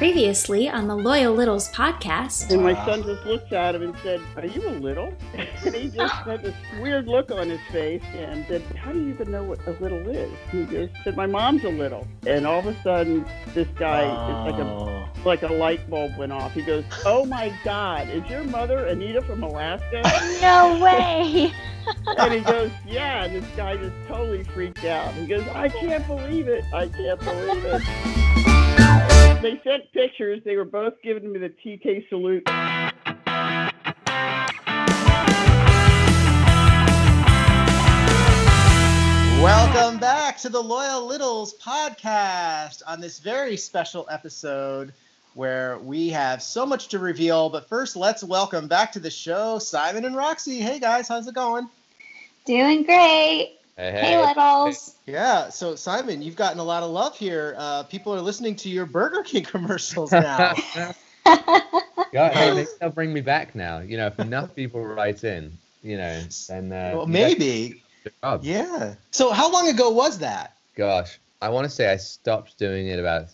Previously on the Loyal Littles podcast. And my son just looked at him and said, Are you a little? And he just had this weird look on his face and said, How do you even know what a little is? He just said, My mom's a little. And all of a sudden, this guy, it's like a oh. like a light bulb went off. He goes, Oh my God, is your mother Anita from Alaska? No way. and he goes, Yeah. And this guy just totally freaked out. He goes, I can't believe it. I can't believe it. They sent pictures. They were both giving me the TK salute. Welcome back to the Loyal Littles podcast on this very special episode where we have so much to reveal. But first, let's welcome back to the show Simon and Roxy. Hey guys, how's it going? Doing great. Hey, Hey, littles. Yeah, so Simon, you've gotten a lot of love here. Uh, people are listening to your Burger King commercials now. Yeah, hey, maybe they'll bring me back now. You know, if enough people write in, you know, then uh, well, maybe. get the job. Yeah. So, how long ago was that? Gosh, I want to say I stopped doing it about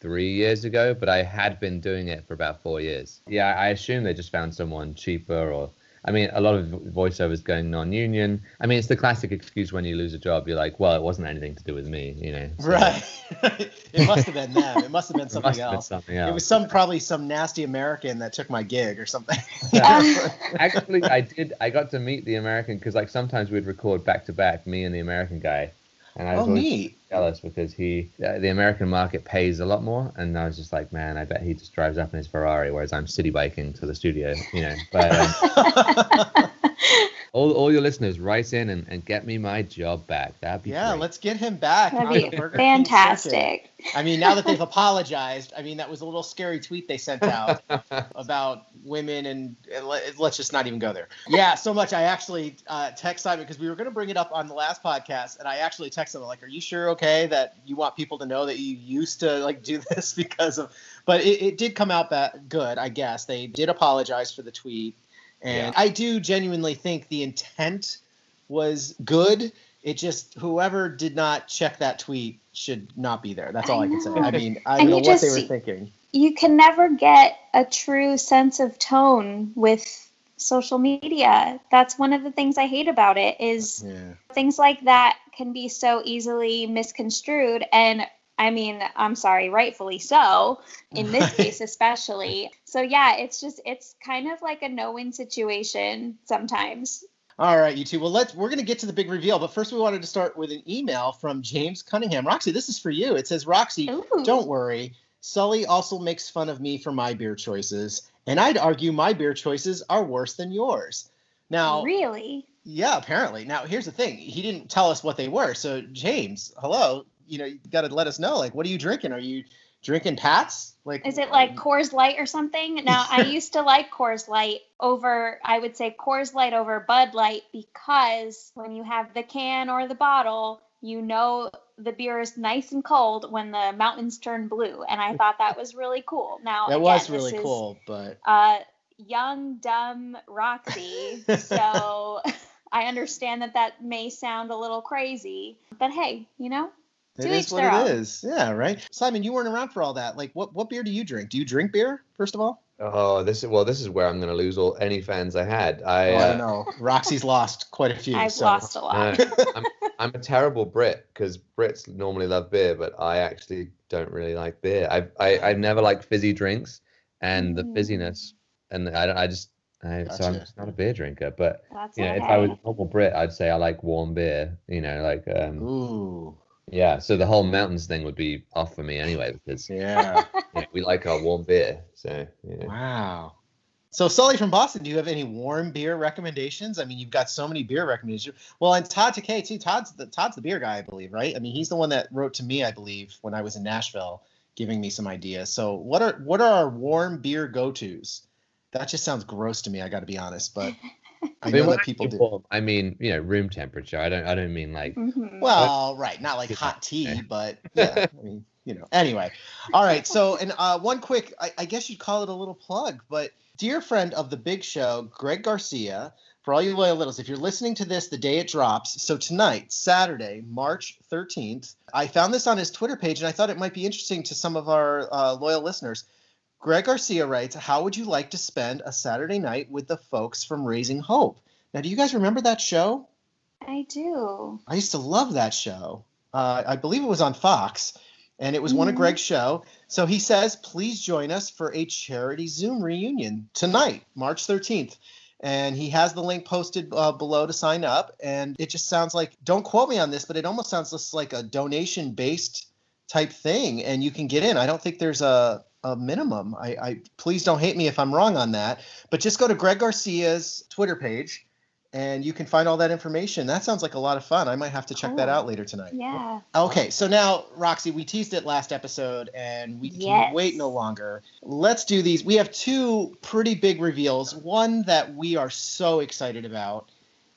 three years ago, but I had been doing it for about four years. Yeah, I assume they just found someone cheaper, or I mean, a lot of voiceovers going non-union. I mean, it's the classic excuse when you lose a job. You're like, well, it wasn't anything to do with me, you know. so Right. it must have been them. It must have been something have been else. It was some probably some nasty American that took my gig or something. Actually, I did. I got to meet the American because, like, sometimes we'd record back to back, me and the American guy, and I was oh, always neat. jealous because he, uh, the American market pays a lot more, and I was just like, man, I bet he just drives up in his Ferrari, whereas I'm city biking to the studio, you know. But um, all, all your listeners, write in and, and get me my job back. That'd be yeah, great. let's get him back. That'd be the Burger King circuit. fantastic. I mean, now that they've apologized, I mean, that was a little scary tweet they sent out about women, and and let- let's just not even go there. Yeah, so much. I actually uh, text Simon because we were going to bring it up on the last podcast, and I actually texted him like, "Are you sure okay that you want people to know that you used to like do this because of?" But it, it did come out that good, I guess. They did apologize for the tweet, and Yeah. I do genuinely think the intent was good. It just whoever did not check that tweet should not be there. That's all I, I can say. I mean, I And don't know you what they were thinking. You can never get a true sense of tone with social media. That's one of the things I hate about it is Yeah. things like that can be so easily misconstrued and I mean, I'm sorry, rightfully so, in this Right. case especially. So yeah, it's just it's kind of like a no-win situation sometimes. All right, you two. Well, let's. We're going to get to the big reveal, but first we wanted to start with an email from James Cunningham. Roxy, this is for you. It says, Roxy, Ooh. don't worry. Sully also makes fun of me for my beer choices, and I'd argue my beer choices are worse than yours. Now, Really? yeah, apparently. Now, here's the thing. He didn't tell us what they were. So, James, hello. You know, you got to let us know. Like, what are you drinking? Are you drinking Pats? Like, Is it like Coors Light or something? Now, I used to like Coors Light over, I would say Coors Light over Bud Light because when you have the can or the bottle, you know the beer is nice and cold when the mountains turn blue. And I thought that was really cool. Now, that again, was this really is, cool, but Uh, young, dumb Roxy. so I understand that that may sound a little crazy, but hey, you know, It To is each what their it own. is. Yeah, right. Simon, you weren't around for all that. Like, what what beer do you drink? Do you drink beer first of all? Oh, this is well. This is where I'm going to lose all any fans I had. I, oh, I uh, don't know. Roxy's lost quite a few. I've so. lost a lot. No, I'm, I'm a terrible Brit because Brits normally love beer, but I actually don't really like beer. I've I, I've never liked fizzy drinks and the Mm. fizziness, and I, don't- I just I, so I'm just not a beer drinker. But That's you know, okay. if I was a normal Brit, I'd say I like warm beer. You know, like um, Ooh, yeah. So the whole mountains thing would be off for me anyway because you yeah. we like our warm beer. So yeah. wow. So, Sully from Boston, do you have any warm beer recommendations? I mean, you've got so many beer recommendations. Well, and Todd Takei too. Todd's the Todd's the beer guy, I believe, right? I mean, he's the one that wrote to me, I believe, when I was in Nashville, giving me some ideas. So, what are what are our warm beer go tos? That just sounds gross to me. I got to be honest, but I mean, know that people say do. I mean, you know, room temperature. I don't. I don't mean like. Mhm. Well, right, not like hot tea, but yeah, I mean, you know. Anyway, all right. So, and uh, one quick, I, I guess you'd call it a little plug, but dear friend of the Big Show, Greg Garcia, for all you loyal littles, if you're listening to this the day it drops, so tonight, Saturday, March 13th, I found this on his Twitter page and I thought it might be interesting to some of our uh, loyal listeners. Greg Garcia writes, How would you like to spend a Saturday night with the folks from Raising Hope? Now, do you guys remember that show? I do. I used to love that show. Uh, I believe it was on Fox, and it was one of Mhm. Greg's show. So he says, please join us for a charity Zoom reunion tonight, March 13th. And he has the link posted uh, below to sign up. And it just sounds like, don't quote me on this, but it almost sounds just like a donation based type thing. And you can get in. I don't think there's a, a minimum. I, I please don't hate me if I'm wrong on that. But just go to Greg Garcia's Twitter page and you can find all that information. That sounds like a lot of fun. I might have to check that oh, out later tonight. Yeah. Okay, so now Roxy, we teased it last episode, and we can Yes. wait no longer. Let's do these. We have two pretty big reveals. One that we are so excited about,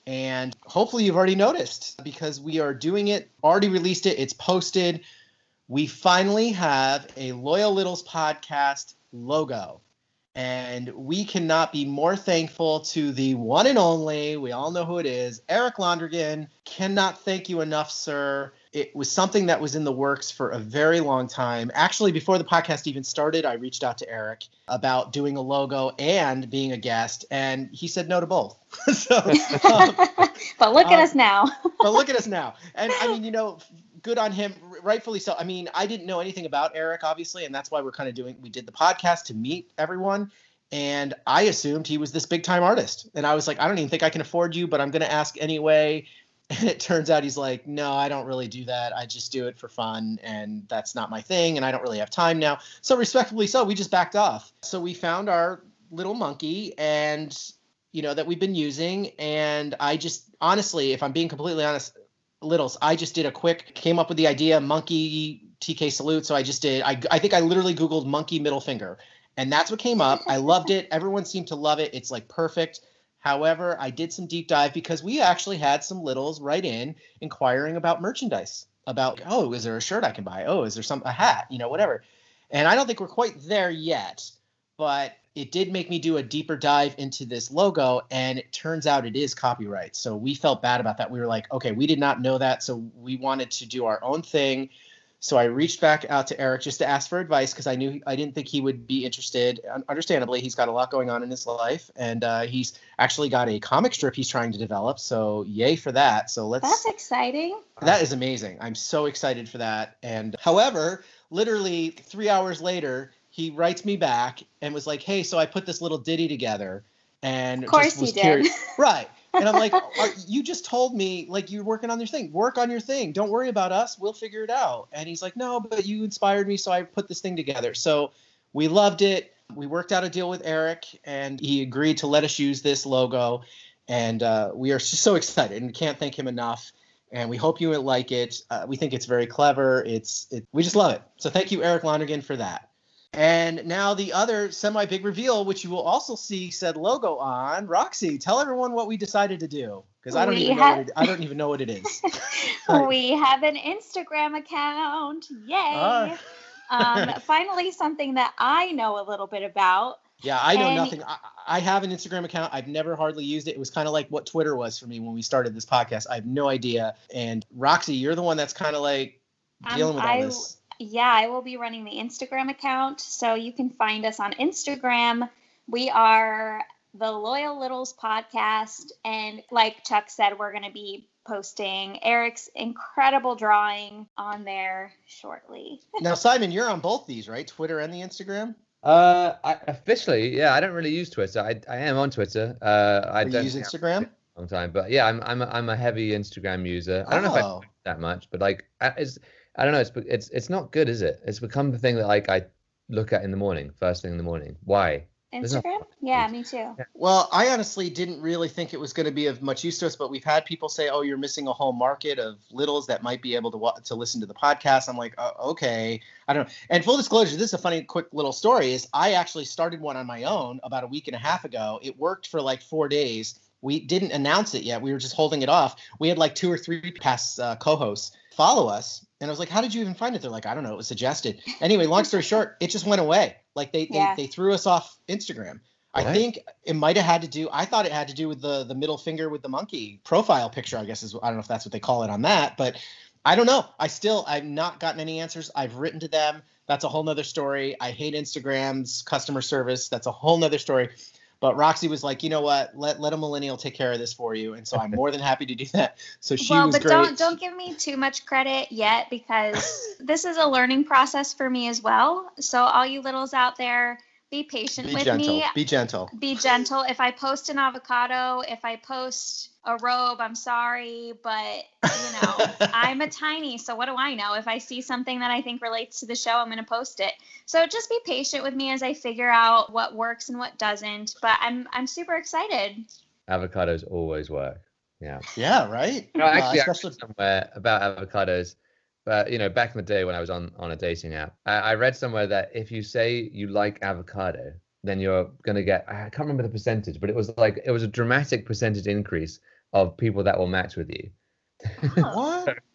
and hopefully you've already noticed because we are doing it. Already released it. It's posted. We finally have a Loyal Littles podcast logo. And we cannot be more thankful to the one and only, we all know who it is, Eric Londergan. Cannot thank you enough, sir. It was something that was in the works for a very long time. Actually, before the podcast even started, I reached out to Eric about doing a logo and being a guest, and he said no to both. so, um, But look at Um, us now. but look at us now. And I mean, you know, good on him, rightfully so. I mean, I didn't know anything about Eric, obviously, and that's why we're kind of doing. We did the podcast to meet everyone, and I assumed he was this big time artist, and I was like, I don't even think I can afford you, but I'm going to ask anyway. And it turns out he's like, no, I don't really do that. I just do it for fun, and that's not my thing, and I don't really have time now. So respectfully, so we just backed off. So we found our little monkey, and you know that we've been using, and I just honestly, if I'm being completely honest, littles, I just did a quick, came up with the idea, monkey TK salute. So I just did. I I think I literally Googled monkey middle finger, and that's what came up. I loved it. Everyone seemed to love it. It's like perfect. However, I did some deep dive because we actually had some littles write in inquiring about merchandise. About oh, is there a shirt I can buy? Oh, is there some a hat? You know, whatever. And I don't think we're quite there yet, but it did make me do a deeper dive into this logo, and it turns out it is copyright. So we felt bad about that. We were like, okay, we did not know that, so we wanted to do our own thing. So I reached back out to Eric just to ask for advice because I knew I didn't think he would be interested. Understandably, he's got a lot going on in his life, and uh, he's actually got a comic strip he's trying to develop. So yay for that! So let's. That's exciting. That is amazing. I'm so excited for that. And however, literally three hours later, he writes me back and was like, "Hey, so I put this little ditty together." And Of course just was he did. curious- right? And I'm like, Are, "You just told me like you're working on your thing. Work on your thing. Don't worry about us. We'll figure it out." And he's like, "No, but you inspired me, so I put this thing together." So we loved it. We worked out a deal with Eric, and he agreed to let us use this logo. And uh, we are so excited and can't thank him enough and we hope you like it. Uh, we think it's very clever. It's it, we just love it. So thank you, Eric Londergan, for that. And now the other semi big reveal, which you will also see said logo on. Roxy, tell everyone what we decided to do because I don't We even know what it, I don't even know what it is. We have an Instagram account. Yay. Ah. um, finally, something that I know a little bit about. Yeah, I know And- nothing. I, I have an Instagram account. I've never hardly used it. It was kind of like what Twitter was for me when we started this podcast. I have no idea. And Roxy, you're the one that's kind of like Um, dealing with all I- this. Yeah, I will be running the Instagram account. So you can find us on Instagram. We are the Loyal Littles podcast. And like Chuck said, we're going to be posting Eric's incredible drawing on there shortly. Now, Simon, you're on both these, right? Twitter and the Instagram. Uh, I, officially, yeah, I don't really use Twitter. I, I am on Twitter. Uh, I Do you don't use Instagram? Long time, but yeah, I'm I'm a, I'm a heavy Instagram user. I don't know if I Oh. that much, but like, I- it's I don't know. It's it's it's not good, is it? It's become the thing that like I look at in the morning, first thing in the morning. Why? There's no- Instagram? Yeah, me too. Well, I honestly didn't really think it was going to be of much use to us, but we've had people say, "Oh, you're missing a whole market of littles that might be able to wa- to listen to the podcast." I'm like, oh, "Okay, I don't know." And full disclosure, this is a funny, quick little story. Is I actually started one on my own about a week and a half ago. It worked for like four days. We didn't announce it yet. We were just holding it off. We had like two or three past uh, co-hosts follow us, and I was like, "How did you even find it?" They're like, "I don't know. It was suggested." Anyway, long story short, it just went away. Like they they, Yeah. they threw us off Instagram. I think it might have had to do. I thought it had to do with the the middle finger with the monkey profile picture. I guess is I don't know if that's what they call it on that, but I don't know. I still I've not gotten any answers. I've written to them. That's a whole nother story. I hate Instagram's customer service. That's a whole nother story. But Roxy was like, you know what? Let let a millennial take care of this for you, and so I'm more than happy to do that. So she well, was but great. don't don't give me too much credit yet because this is a learning process for me as well. So all you littles out there, be patient Be with gentle. me. Be gentle. Be gentle. If I post an avocado, if I post a robe, I'm sorry, but you know, I'm a tiny, so what do I know? If I see something that I think relates to the show, I'm going to post it. So just be patient with me as I figure out what works and what doesn't. But I'm I'm super excited. Avocados always work. Yeah. Yeah. Right. No, Uh, actually, I read especially somewhere about avocados. But you know, back in the day when I was on on a dating app, I, I read somewhere that if you say you like avocado, then you're gonna get I can't remember the percentage, but it was like it was a dramatic percentage increase of people that will match with you. what?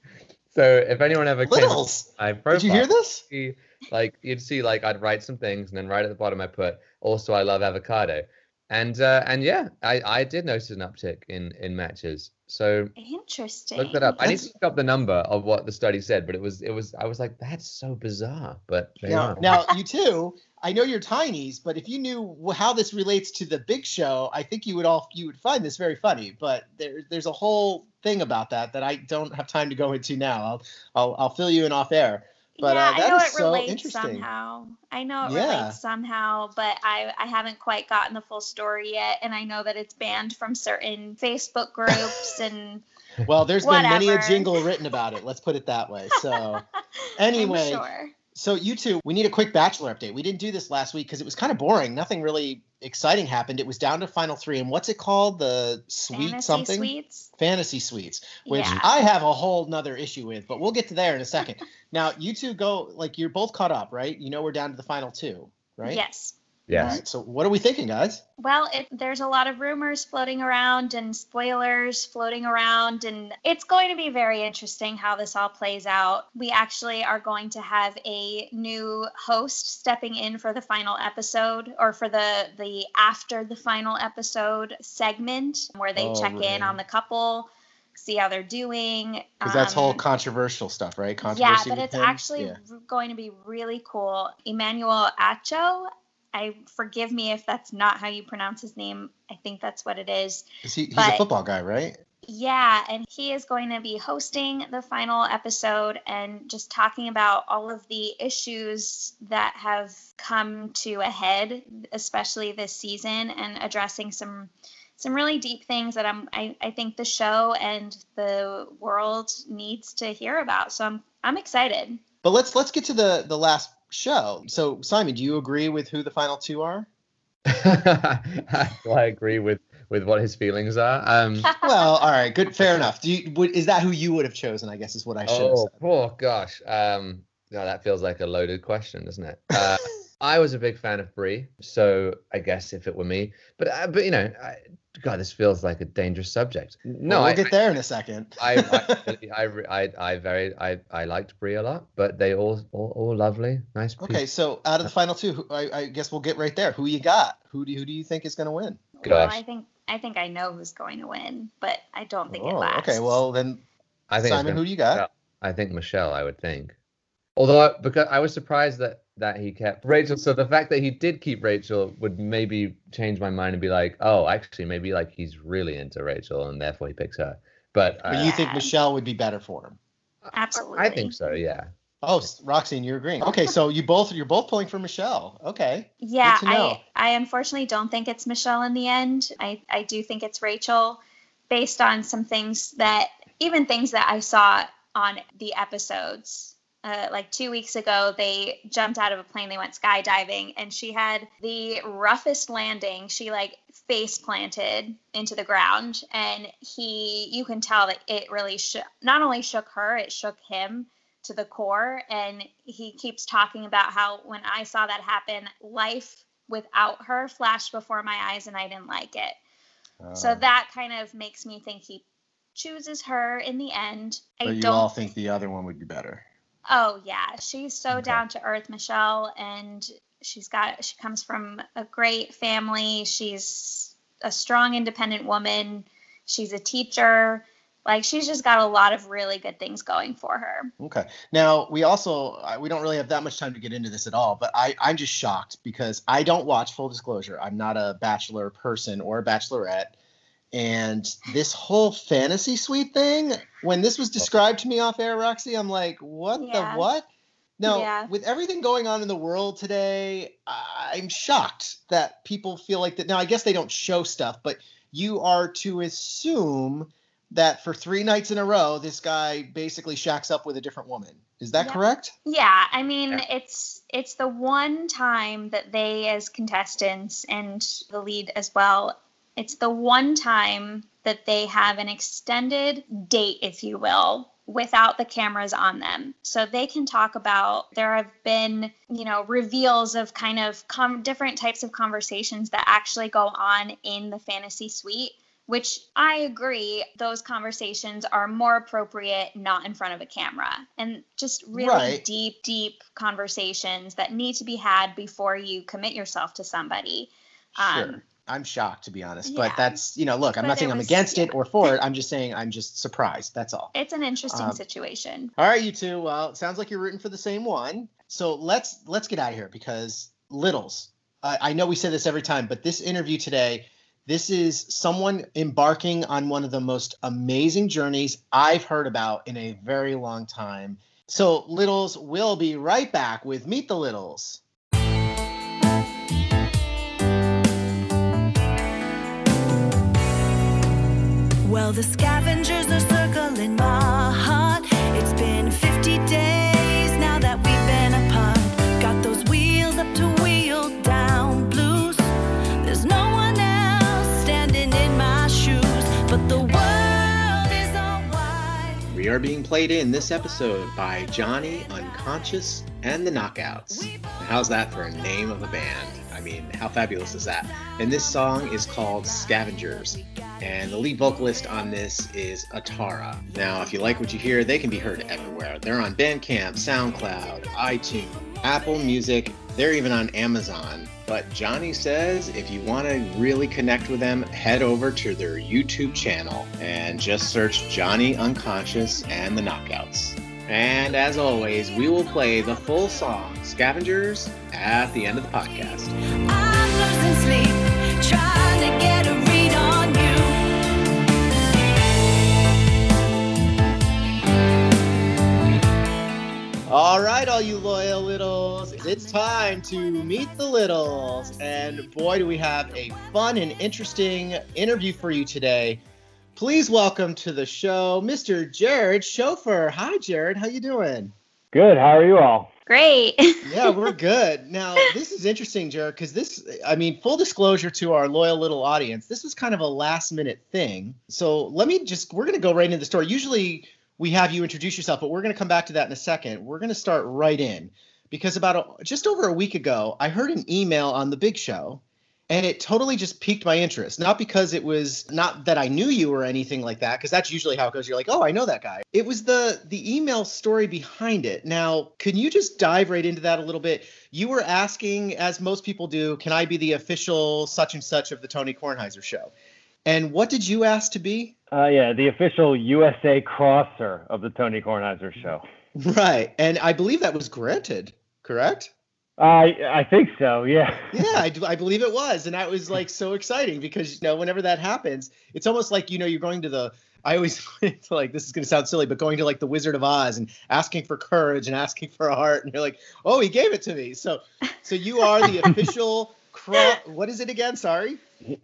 So if anyone ever came Littles. to my profile, Did you hear this? see, like you'd see like I'd write some things and then right at the bottom I put also I love avocado. And uh, and yeah, I, I did notice an uptick in in matches. So Interesting. look that up. I need to That's- look up the number of what the study said, but it was it was I was like that's so bizarre. But Now, now you too. I know you're tinies, but if you knew how this relates to the big show, I think you would all you would find this very funny. But there, there's a whole thing about that that I don't have time to go into now. I'll I'll, I'll fill you in off air. But, yeah, uh, that I know is it so relates interesting. somehow. I know it Yeah. relates somehow, but I I haven't quite gotten the full story yet, and I know that it's banned from certain Facebook groups and. Well, there's been many a jingle written about it. Let's put it that way. So anyway, sure. So you two, we need a quick Bachelor update. We didn't do this last week because it was kind of boring. Nothing really exciting happened. It was down to final three, and what's it called? The sweet Fantasy something suites. fantasy suites, which Yeah. I have a whole nother issue with, but we'll get to there in a second. now you two go like you're both caught up, right? You know we're down to the final two, right? Yes. All yes. right. So what are we thinking, guys? Well, it, there's a lot of rumors floating around and spoilers floating around, and it's going to be very interesting how this all plays out. We actually are going to have a new host stepping in for the final episode, or for the the after the final episode segment, where they Oh, check right. in on the couple, see how they're doing. Because that's whole Um, controversial stuff, right? Controversy yeah, but it's him? actually Yeah. r- going to be really cool. Emmanuel Acho, I forgive me if that's not how you pronounce his name. I think that's what it is. 'Cause he, he's a football guy, right? Yeah, and he is going to be hosting the final episode and just talking about all of the issues that have come to a head, especially this season, and addressing some some really deep things that I'm I, I think the show and the world needs to hear about. So I'm I'm excited. But let's let's get to the the last show. So Simon, do you agree with who the final two are? Do I agree with with what his feelings are? Um, Well, all right, good, fair enough. Do you would, is that who you would have chosen? I guess is what I should have oh, said. oh gosh. Um, no, that feels like a loaded question, doesn't it? Uh, I was a big fan of Brie, so I guess if it were me, but uh, but you know, I, God, this feels like a dangerous subject. No, Well, we'll I, get there in a second. I, I, I, I, I very, I, I liked Brie a lot, but they all, all, all lovely, nice. people. okay, so out of the final two, I, I guess we'll get right there. Who you got? Who do you, who do you think is going to win? Well, Gosh. I think I think I know who's going to win, but I don't think it Oh, lasts. okay. Well, then I think Simon, gonna- who do you got? Yeah. I think Michelle. I would think. Although, because I was surprised that that he kept Rachel. So the fact that he did keep Rachel would maybe change my mind and be like, oh, actually, maybe like he's really into Rachel and therefore he picks her. But But you think Michelle would be better for him? Absolutely. I think so. Yeah. Oh, S- Roxy, and you're agreeing. Okay, so you both you're both pulling for Michelle. Okay. Yeah, Good to know. I I unfortunately don't think it's Michelle in the end. I I do think it's Rachel, based on some things that even things that I saw on the episodes. Uh, like two weeks ago, they jumped out of a plane. They went skydiving, and she had the roughest landing. She like face planted into the ground, and he, you can tell that it really shook. Not only shook her, it shook him to the core. And he keeps talking about how when I saw that happen, life without her flashed before my eyes, and I didn't like it. So Uh, that kind of makes me think he chooses her in the end. I but you don't all think the other one would be better. Oh yeah, she's so Okay. down to earth, Michelle, and she's got she comes from a great family. She's a strong, independent woman. She's a teacher. Like she's just got a lot of really good things going for her. Okay. Now we also we don't really have that much time to get into this at all, but I I'm just shocked because I don't watch Full Disclosure. I'm not a Bachelor person or a Bachelorette, and this whole fantasy suite thing. When this was described to me off air, Roxy, I'm like, what Yeah. the what? Now, Yeah. with everything going on in the world today, I'm shocked that people feel like that. Now, I guess they don't show stuff, but you are to assume that for three nights in a row, this guy basically shacks up with a different woman. Is that Yeah. correct? Yeah, I mean Yeah. it's it's the one time that they as contestants and the lead as well, it's the one time that they have an extended date, if you will, without the cameras on them. So they can talk about there have been, you know, reveals of kind of com- different types of conversations that actually go on in the fantasy suite which I agree, those conversations are more appropriate not in front of a camera and just really Right. deep, deep conversations that need to be had before you commit yourself to somebody. Um, sure. I'm shocked to be honest, yeah. but that's you know, look, I'm But not saying it I'm was- against it or for it. I'm just saying I'm just surprised. That's all. It's an interesting Um, situation. All right, you two. Well, it sounds like you're rooting for the same one. So let's let's get out of here because Littles. I, I know we say this every time, but this interview today, this is someone embarking on one of the most amazing journeys I've heard about in a very long time. So Littles will be right back with Meet the Littles. Well, the scavengers are circling my heart. It's been 50 days now that we've been apart. Got those wheels up to wheel down blues. There's no one else standing in my shoes, but the world is all wide. We are being played in this episode by Johnny Unconscious and the Knockouts. How's that for a name of a band? I mean, how fabulous is that? And this song is called Scavengers. And the lead vocalist on this is Atara. Now, if you like what you hear, they can be heard everywhere. They're on Bandcamp, SoundCloud, iTunes, Apple Music, they're even on Amazon. But Johnny says if you want to really connect with them, head over to their YouTube channel and just search Johnny Unconscious and the Knockouts. And as always, we will play the full song, Scavengers, at the end of the podcast. All right, all you loyal littles, it's time to meet the littles. And boy, do we have a fun and interesting interview for you today. Please welcome to the show, Mr. Jarad Schofer. Hi, Jarad. How you doing? Good. How are you all? Great. Yeah, we're good. Now, this is interesting, Jarad, because this, I mean, full disclosure to our loyal little audience, this was kind of a last minute thing. So let me just, we're going to go right into the story. Usually we have you introduce yourself, but we're going to come back to that in a second. We're going to start right in because about a, just over a week ago, I heard an email on the big show and it totally just piqued my interest. Not because it was not that I knew you or anything like that, because that's usually how it goes. You're like, oh, I know that guy. It was the the email story behind it. Now, can you just dive right into that a little bit? You were asking, as most people do, can I be the official such and such of the Tony Kornheiser show? And what did you ask to be? Uh, yeah, the official USA crosser of the Tony Kornheiser show. Right. And I believe that was granted, correct? I I think so. Yeah. yeah, I, do, I believe it was, and that was like so exciting because you know whenever that happens, it's almost like you know you're going to the. I always like this is going to sound silly, but going to like the Wizard of Oz and asking for courage and asking for a heart, and you're like, oh, he gave it to me. So, so you are the official. Cro- what is it again? Sorry.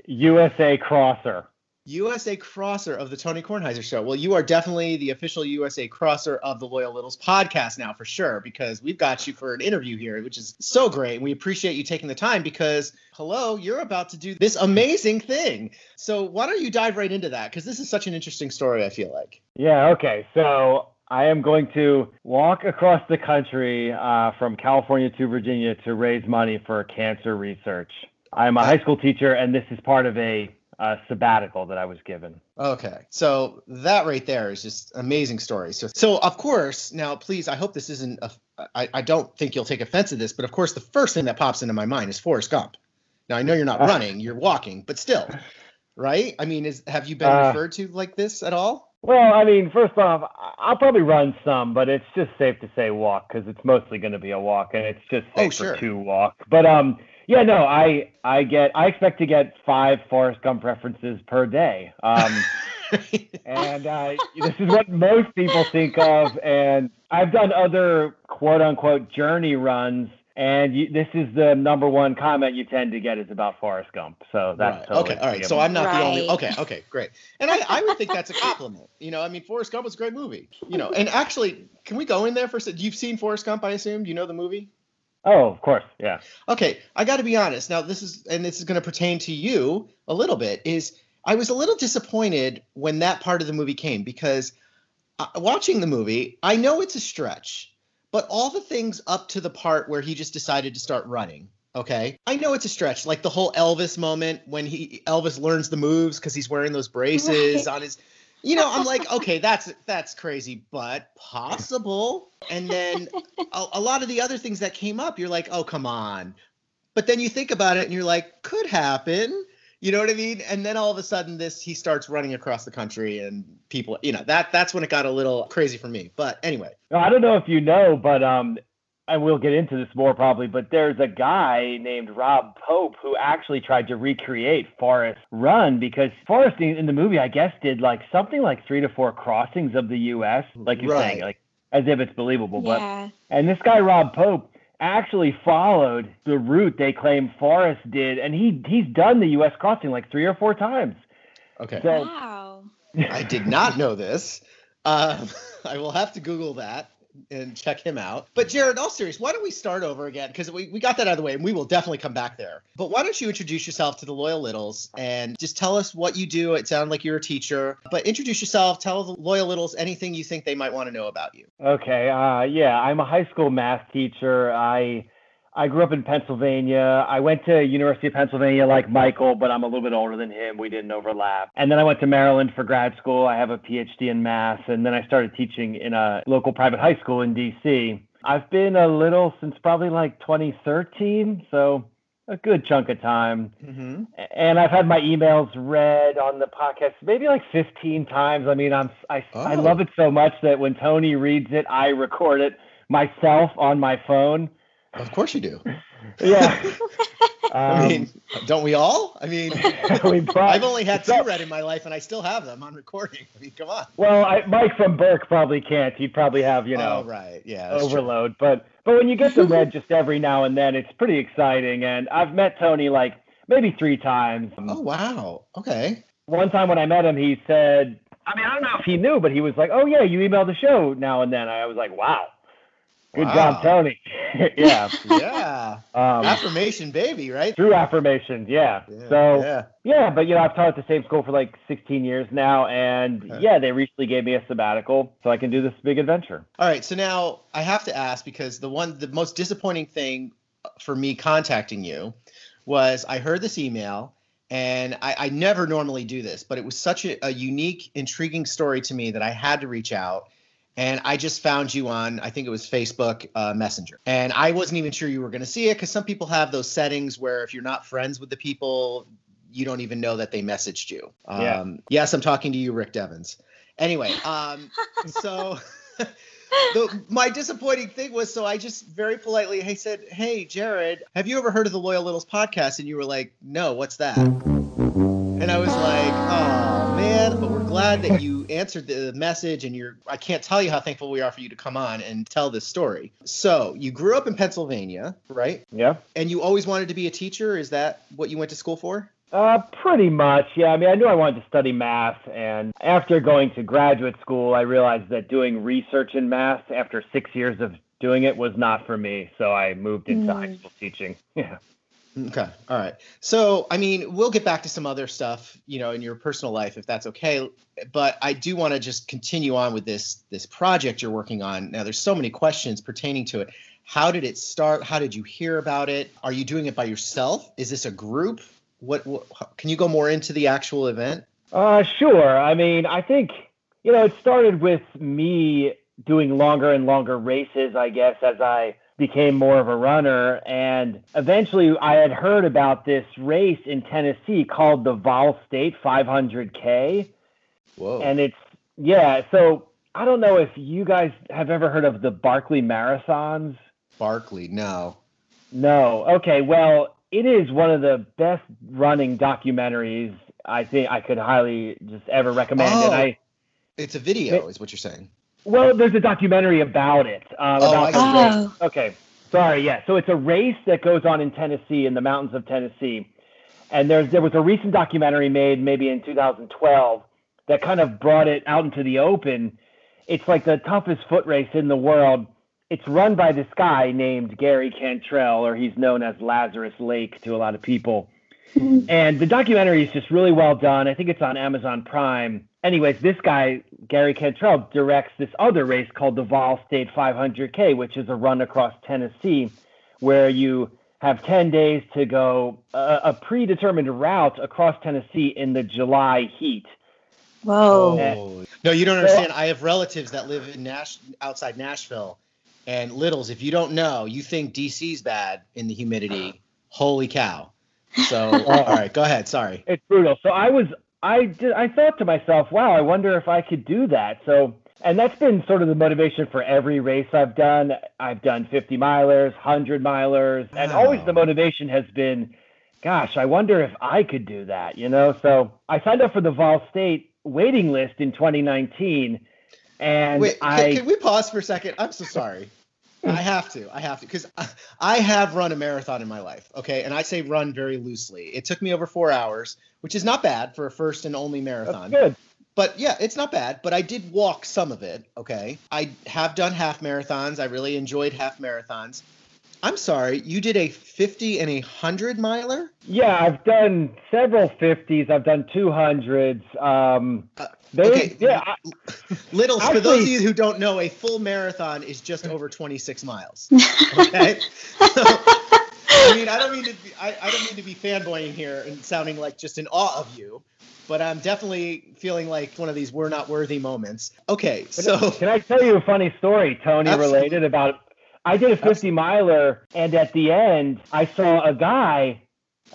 USA crosser. USA crosser of the Tony Kornheiser show. Well, you are definitely the official USA crosser of the Loyal Littles podcast now for sure because we've got you for an interview here, which is so great. And we appreciate you taking the time because hello, you're about to do this amazing thing. So why don't you dive right into that? Because this is such an interesting story, I feel like. Yeah. Okay. So I am going to walk across the country uh, from California to Virginia to raise money for cancer research. I'm a high school teacher, and this is part of a uh, sabbatical that I was given. Okay, so that right there is just amazing story. So, so of course, now please, I hope this isn't. A, I, I don't think you'll take offense to this, but of course, the first thing that pops into my mind is Forrest Gump. Now I know you're not running, you're walking, but still, right? I mean, is have you been Uh, referred to like this at all? Well, I mean, first off, I'll probably run some, but it's just safe to say walk because it's mostly going to be a walk, and it's just Oh, safe sure. for two walk. But um, yeah, no, I I get I expect to get five Forrest Gump references per day. Um, and uh, this is what most people think of. And I've done other quote unquote journey runs, and you, this is the number one comment you tend to get is about Forrest Gump. So that's right. totally okay. All right. So. I'm not the only. Okay. Okay. Great. And I, I would think that's a compliment. You know, I mean, Forrest Gump was a great movie. You know, and actually, can we go in there for a sec? You've seen Forrest Gump, I assume. Do you know the movie? Oh, of course, yeah. Okay, I got to be honest. Now, this is, and this is going to pertain to you a little bit. Is I was a little disappointed when that part of the movie came because uh, watching the movie, I know it's a stretch, but all the things up to the part where he just decided to start running. Okay, I know it's a stretch, like the whole Elvis moment when he Elvis learns the moves because he's wearing those braces Right. on his. You know, I'm like, okay, that's that's crazy, but possible. And then a, a lot of the other things that came up, you're like, oh, come on. But then you think about it and you're like, could happen. You know what I mean? And then all of a sudden, this he starts running across the country, and people, you know, that that's when it got a little crazy for me. But anyway, I don't know if you know, but um, and we'll get into this more probably, but there's a guy named Rob Pope who actually tried to recreate Forrest Run because Forrest in, in the movie, I guess, did like something like three to four crossings of the U.S. Like you're saying, like as if it's believable. But Yeah. and this guy Rob Pope actually followed the route they claim Forrest did, and he he's done the U.S. crossing like three or four times. okay, So Wow. I did not know this. Um, I will have to Google that and check him out. But Jarad, all serious, why don't we start over again? Because we, we got that out of the way and we will definitely come back there. But why don't you introduce yourself to the Loyal Littles and just tell us what you do? It sounded like you're a teacher, but introduce yourself, tell the Loyal Littles anything you think they might want to know about you. Okay, uh, yeah, I'm a high school math teacher. I I grew up in Pennsylvania. I went to University of Pennsylvania like Michael, but I'm a little bit older than him. We didn't overlap. And then I went to Maryland for grad school. I have a PhD in math, and then I started teaching in a local private high school in DC. I've been a little since probably like 2013, so a good chunk of time Mm-hmm. and I've had my emails read on the podcast maybe like 15 times. I mean, I'm I, I Oh. love it so much that when Tony reads it, I record it myself on my phone. Of course you do. Yeah. I Um, mean, don't we all? I mean, we brought- I've only had two so- read in my life and I still have them on recording. I mean, come on. Well, I, Mike from Burke probably can't. He'd probably have you know oh, right. Yeah. that's true. overload. But but when you get them read just every now and then, it's pretty exciting. And I've met Tony like maybe three times. Oh, wow. Okay. one time when I met him, he said, I mean, I don't know if he knew, but he was like, "Oh yeah, you email the show now and then." I was like, "Wow, good Wow. job, Tony." yeah, Yeah. um, Affirmation, baby, right? true affirmation. Yeah. Yeah, So yeah. yeah, but you know, I've taught at the same school for like 16 years now, and Okay. yeah, they recently gave me a sabbatical so I can do this big adventure. All right. So now I have to ask because the one, the most disappointing thing for me contacting you was I heard this email and I, I never normally do this, but it was such a, a unique, intriguing story to me that I had to reach out. And I just found you on, I think it was Facebook uh, Messenger. And I wasn't even sure you were going to see it because some people have those settings where if you're not friends with the people, you don't even know that they messaged you. Yeah. Um, yes, I'm talking to you, Rick Devens. Anyway, um, so the, my disappointing thing was so I just very politely I said, "Hey, Jarad, have you ever heard of the Loyal Littles podcast?" And you were like, "No, what's that?" And I was like, "Oh man!" But we're glad that you answered the message, and you're. I can't tell you how thankful we are for you to come on and tell this story. So you grew up in Pennsylvania, right? Yeah. And you always wanted to be a teacher. Is that what you went to school for? Uh, pretty much, yeah. I mean, I knew I wanted to study math, and after going to graduate school, I realized that doing research in math after six years of doing it was not for me. So I moved into high school teaching. Yeah. Okay. All right. So, I mean, we'll get back to some other stuff, you know, in your personal life if that's okay, but I do want to just continue on with this this project you're working on. Now, there's so many questions pertaining to it. How did it start? How did you hear about it? Are you doing it by yourself? Is this a group? What, what can you go more into the actual event? Uh, sure. I mean, I think you know it started with me doing longer and longer races. I guess as I became more of a runner, and eventually I had heard about this race in Tennessee called the Vol State 500K, Whoa. and it's yeah. So I don't know if you guys have ever heard of the Barkley Marathons. Barkley, no. No. Okay. Well, it is one of the best running documentaries I think I could highly just ever recommend. Oh. And I It's a video, is what you're saying. Well, there's a documentary about it. Um, Oh, about I race. Okay. Sorry. Yeah. So it's a race that goes on in Tennessee, in the mountains of Tennessee, and there's there was a recent documentary made maybe in 2012 that kind of brought it out into the open. It's like the toughest foot race in the world. It's run by this guy named Gary Cantrell, or he's known as Lazarus Lake to a lot of people. And the documentary is just really well done. I think it's on Amazon Prime. Anyways, this guy, Gary Cantrell, directs this other race called the Vol State 500K, which is a run across Tennessee where you have 10 days to go a, a predetermined route across Tennessee in the July heat. Whoa. Oh. No, you don't understand. I have relatives that live in Nash outside Nashville. And Littles, if you don't know, you think DC's bad in the humidity. Holy cow. So, all right, go ahead. Sorry. It's brutal. So I was, I did, I thought to myself, wow, I wonder if I could do that. So, and that's been sort of the motivation for every race I've done. I've done 50 milers, 100 milers, and always the motivation has been, gosh, I wonder if I could do that, you know? So I signed up for the Vol State waiting list in 2019. And Wait, I, can, can we pause for a second? I'm so sorry. I have to. I have to because I, I have run a marathon in my life. Okay, and I say run very loosely. It took me over four hours, which is not bad for a first and only marathon. that's good. But yeah, it's not bad. But I did walk some of it. Okay, I have done half marathons. I really enjoyed half marathons. I'm sorry, you did a 50 and a 100 miler? Yeah, I've done several 50s. I've done 200s. Um, Uh, they, okay. yeah, I, Littles, for those of you who don't know, a full marathon is just over 26 miles. Okay. So, I mean, I don't mean to be, I, I don't mean to be fanboying here and sounding like just in awe of you, but I'm definitely feeling like one of these we're not worthy moments. Okay, so Can I tell you a funny story, Tony, Absolutely. related about? I did a 50 miler, and at the end, I saw a guy.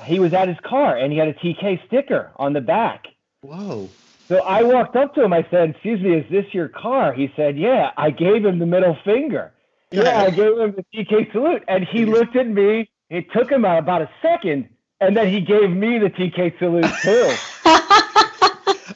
He was at his car, and he had a TK sticker on the back. whoa. So I walked up to him. I said, "Excuse me, is this your car?" He said, "Yeah." I gave him the middle finger. Yeah, I gave him the TK salute, and he looked at me. It took him about a second, and then he gave me the TK salute too.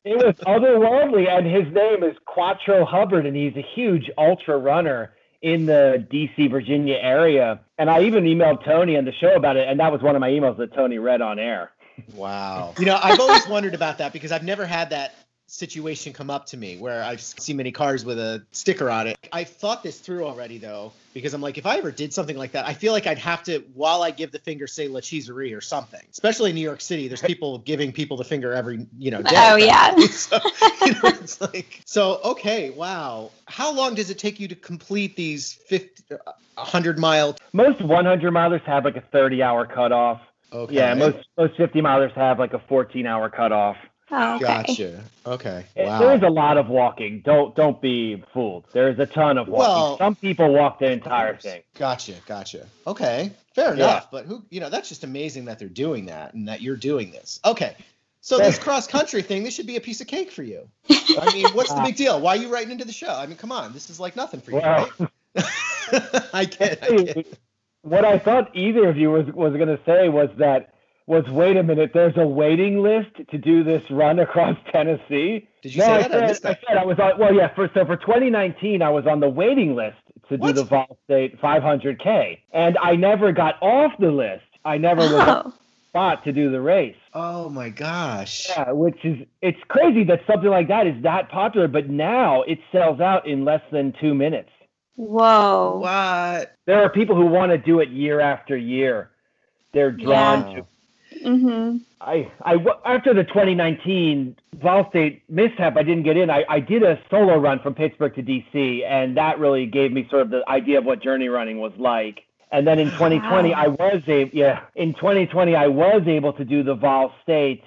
It was otherworldly, and his name is Quattro Hubbard, and he's a huge ultra runner in the DC, Virginia area. And I even emailed Tony on the show about it, and that was one of my emails that Tony read on air. Wow. You know, I've always wondered about that because I've never had that situation come up to me where I've seen many cars with a sticker on it. I've thought this through already though, because I'm like, if I ever did something like that, I feel like I'd have to, while I give the finger, say La Cheeserie or something. Especially in New York City, there's people giving people the finger every, you know, day. Oh, yeah. so, you know, it's like, so okay, wow. How long does it take you to complete these 50, uh, 100 mile? Most 100 milers have like a 30 hour cutoff. Okay. Yeah, most most 50 milers have like a 14 hour cutoff. Oh, okay. Gotcha. Okay. Wow. There is a lot of walking. Don't don't be fooled. There is a ton of walking. Well, Some people walk the entire thing. Gotcha, gotcha. Okay, fair Yeah. enough. But who, you know, that's just amazing that they're doing that and that you're doing this. Okay, so this cross country thing, this should be a piece of cake for you. I mean, what's the big deal? Why are you writing into the show? I mean, come on, this is like nothing for you, Well, right? I get, it, I get. what I thought either of you was was going to say was that was wait a minute, there's a waiting list to do this run across Tennessee. Did you no, say I that? said, I missed that. said I was on. Well, yeah. For so for 2019, I was on the waiting list to do the Vol State 500K, and I never got off the list. I never was oh. on Oh, the spot to do the race. Oh my gosh. Yeah, which is it's crazy that something like that is that popular, but now it sells out in less than two minutes. whoa. What? There are people who want to do it year after year. They're drawn Yeah. to. Mm-hmm. I, I w- after the 2019 Vol State mishap, I didn't get in. I, I did a solo run from Pittsburgh to DC, and that really gave me sort of the idea of what journey running was like. And then in 2020, Wow. I was able, yeah, in 2020, I was able to do the Vol State.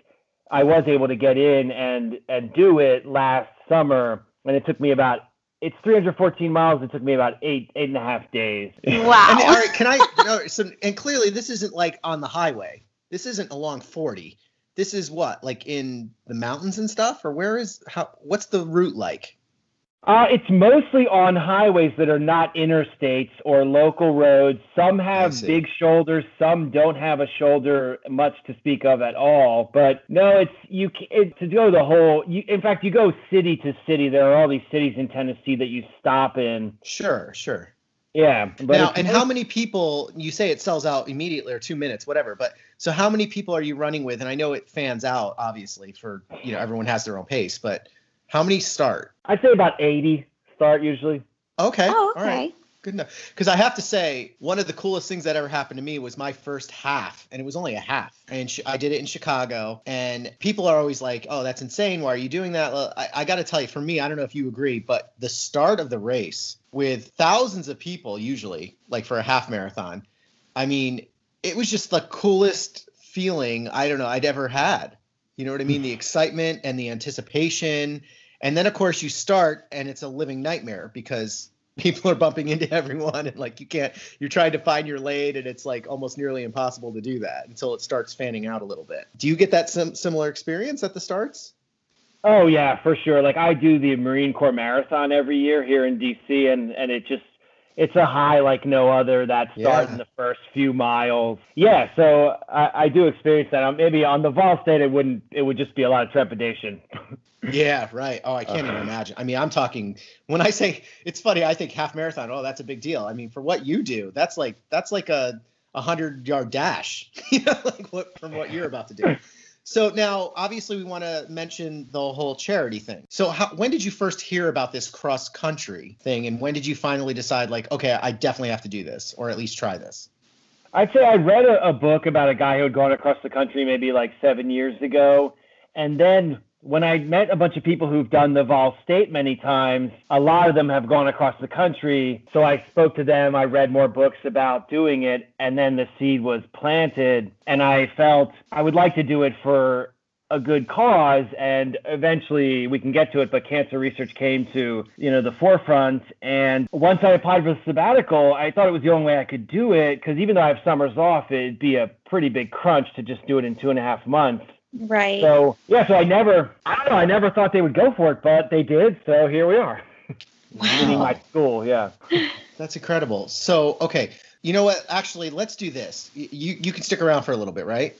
I was able to get in and and do it last summer, and it took me about it's 314 miles. It took me about eight eight and a half days. Wow. And, all right, can I? No, so, and clearly, this isn't like on the highway. This isn't along 40. This is what, like in the mountains and stuff, or where is how? What's the route like? Uh, it's mostly on highways that are not interstates or local roads. Some have big shoulders, some don't have a shoulder much to speak of at all. But no, it's you. It, to go the whole. You, in fact, you go city to city. There are all these cities in Tennessee that you stop in. Sure, sure. Yeah, but now, and how many people? You say it sells out immediately or two minutes, whatever. But so, how many people are you running with? And I know it fans out, obviously, for you know everyone has their own pace. But how many start? I'd say about 80 start usually. Okay. oh, All right. Good enough. Because I have to say, one of the coolest things that ever happened to me was my first half, and it was only a half. And sh- I did it in Chicago, and people are always like, "Oh, that's insane! Why are you doing that?" Well, I, I got to tell you, for me, I don't know if you agree, but the start of the race with thousands of people, usually, like for a half marathon, I mean, it was just the coolest feeling I don't know I'd ever had. You know what I mean? Hmm. The excitement and the anticipation. And then of course you start and it's a living nightmare because people are bumping into everyone and like you can't you're trying to find your lane and it's like almost nearly impossible to do that until it starts fanning out a little bit. Do you get that sim- similar experience at the starts? Oh yeah, for sure. Like I do the Marine Corps Marathon every year here in DC, and and it just it's a high like no other. That start Yeah. in the first few miles. Yeah, so I, I do experience that. Um, maybe on the Vol State, it wouldn't. It would just be a lot of trepidation. Yeah, right. Oh, I can't even imagine. I mean, I'm talking when I say it's funny, I think half marathon, oh, that's a big deal. I mean, for what you do, that's like that's like a a hundred yard dash, you know, like what from what you're about to do. So now, obviously, we want to mention the whole charity thing. So, how, when did you first hear about this cross country thing, and when did you finally decide, like, okay, I definitely have to do this, or at least try this? I'd say I read a, a book about a guy who had gone across the country maybe like seven years ago. And then when I met a bunch of people who've done the Vol State many times, a lot of them have gone across the country. So I spoke to them, I read more books about doing it, and then the seed was planted. And I felt I would like to do it for a good cause and eventually we can get to it but cancer research came to you know the forefront and once i applied for the sabbatical i thought it was the only way i could do it because even though i have summers off it'd be a pretty big crunch to just do it in two and a half months Right. so yeah so i never i don't know i never thought they would go for it but they did so here we are meaning my school yeah That's incredible. So, okay, you know what? Actually, let's do this. Y- You you can stick around for a little bit, right?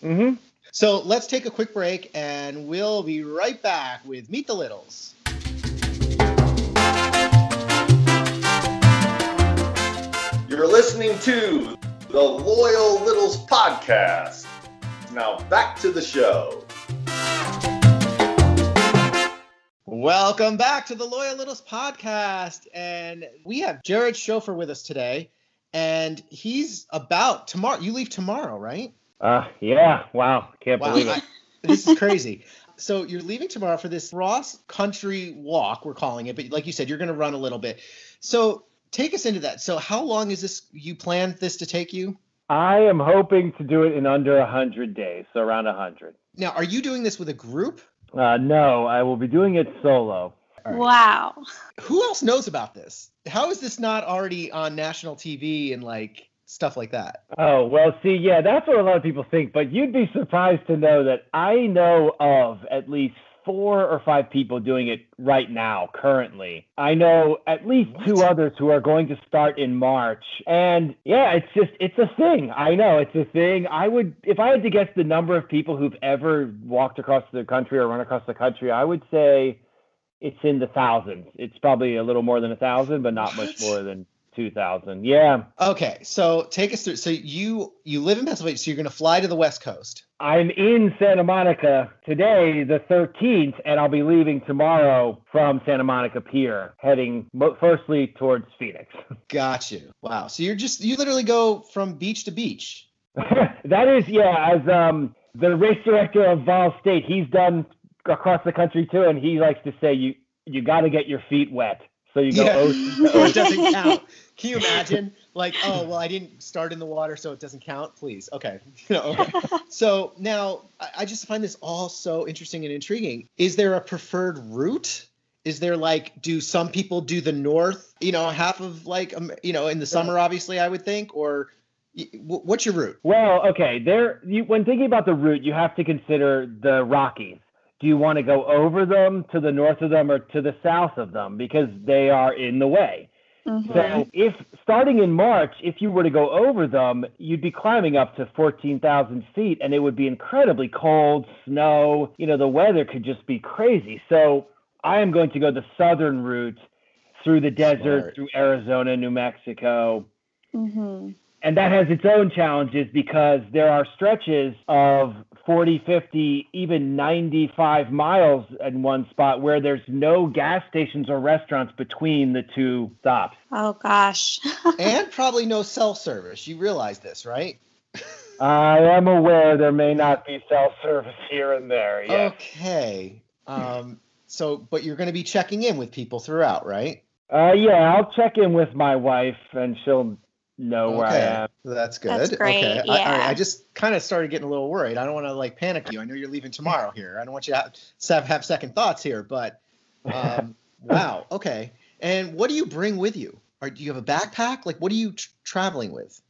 hmm So let's take a quick break and we'll be right back with Meet the Littles. You're listening to the Loyal Littles podcast. Now back to the show. Welcome back to the Loyal Littles podcast. And we have Jarad Schofer with us today. And he's about tomorrow. You leave tomorrow, right? uh yeah wow can't Wow. believe it this is crazy. so you're leaving tomorrow for this cross country walk, we're calling it. But like you said, you're going to run a little bit. So take us into that. So how long is this? You planned this to take you? I am hoping to do it in under a hundred days so around a hundred Now, are you doing this with a group? uh no i will be doing it solo All right. Wow. Who else knows about this? How is this not already on national TV and like stuff like that? Oh, well, see, yeah, that's what a lot of people think, but you'd be surprised to know that I know of at least four or five people doing it right now, currently. I know at least two others who are going to start in March. And yeah, it's just, it's a thing. I know it's a thing. I would, if I had to guess the number of people who've ever walked across the country or run across the country, I would say it's in the thousands. It's probably a little more than a thousand, but not much more than 2,000. Yeah. Okay, so take us through. So you you live in Pennsylvania, so you're going to fly to the West Coast. I'm in Santa Monica today, the 13th, and I'll be leaving tomorrow from Santa Monica Pier, heading mo- firstly towards Phoenix. Got you. Wow. So you're just you literally go from beach to beach. that is, yeah, as um, the race director of Vol State, he's done across the country too, and he likes to say you you got to get your feet wet. So you go Yeah. ocean to So it doesn't count. Can you imagine? Like, oh well, I didn't start in the water, so it doesn't count. Please, okay. No, okay. So now I, I just find this all so interesting and intriguing. Is there a preferred route? Is there like, do some people do the north? You know, half of like, um, you know, in the summer, obviously, I would think. Or y- what's your route? Well, okay. There, you, when thinking about the route, you have to consider the Rockies. Do you want to go over them, to the north of them, or to the south of them? Because they are in the way. Mhm. So, if starting in March, if you were to go over them, you'd be climbing up to 14,000 feet and it would be incredibly cold, snow. You know, the weather could just be crazy. So, I am going to go the southern route through the desert, Smart. through Arizona, New Mexico, Mhm. And that has its own challenges because there are stretches of 40, 50, even 95 miles in one spot where there's no gas stations or restaurants between the two stops. Oh gosh. and probably no cell service. You realize this, right? I am aware there may not be cell service here and there. Yes. Okay. Um. So, but you're going to be checking in with people throughout, right? Uh, yeah, I'll check in with my wife and she'll know where I am. That's good. That's great, Okay. I, all right, yeah. I just kind of started getting a little worried. I don't want to like panic you. I know you're leaving tomorrow here. I don't want you to have, to have, have second thoughts here, but um, wow. Okay. And what do you bring with you? Or do you have a backpack? Like, what are you tr- traveling with?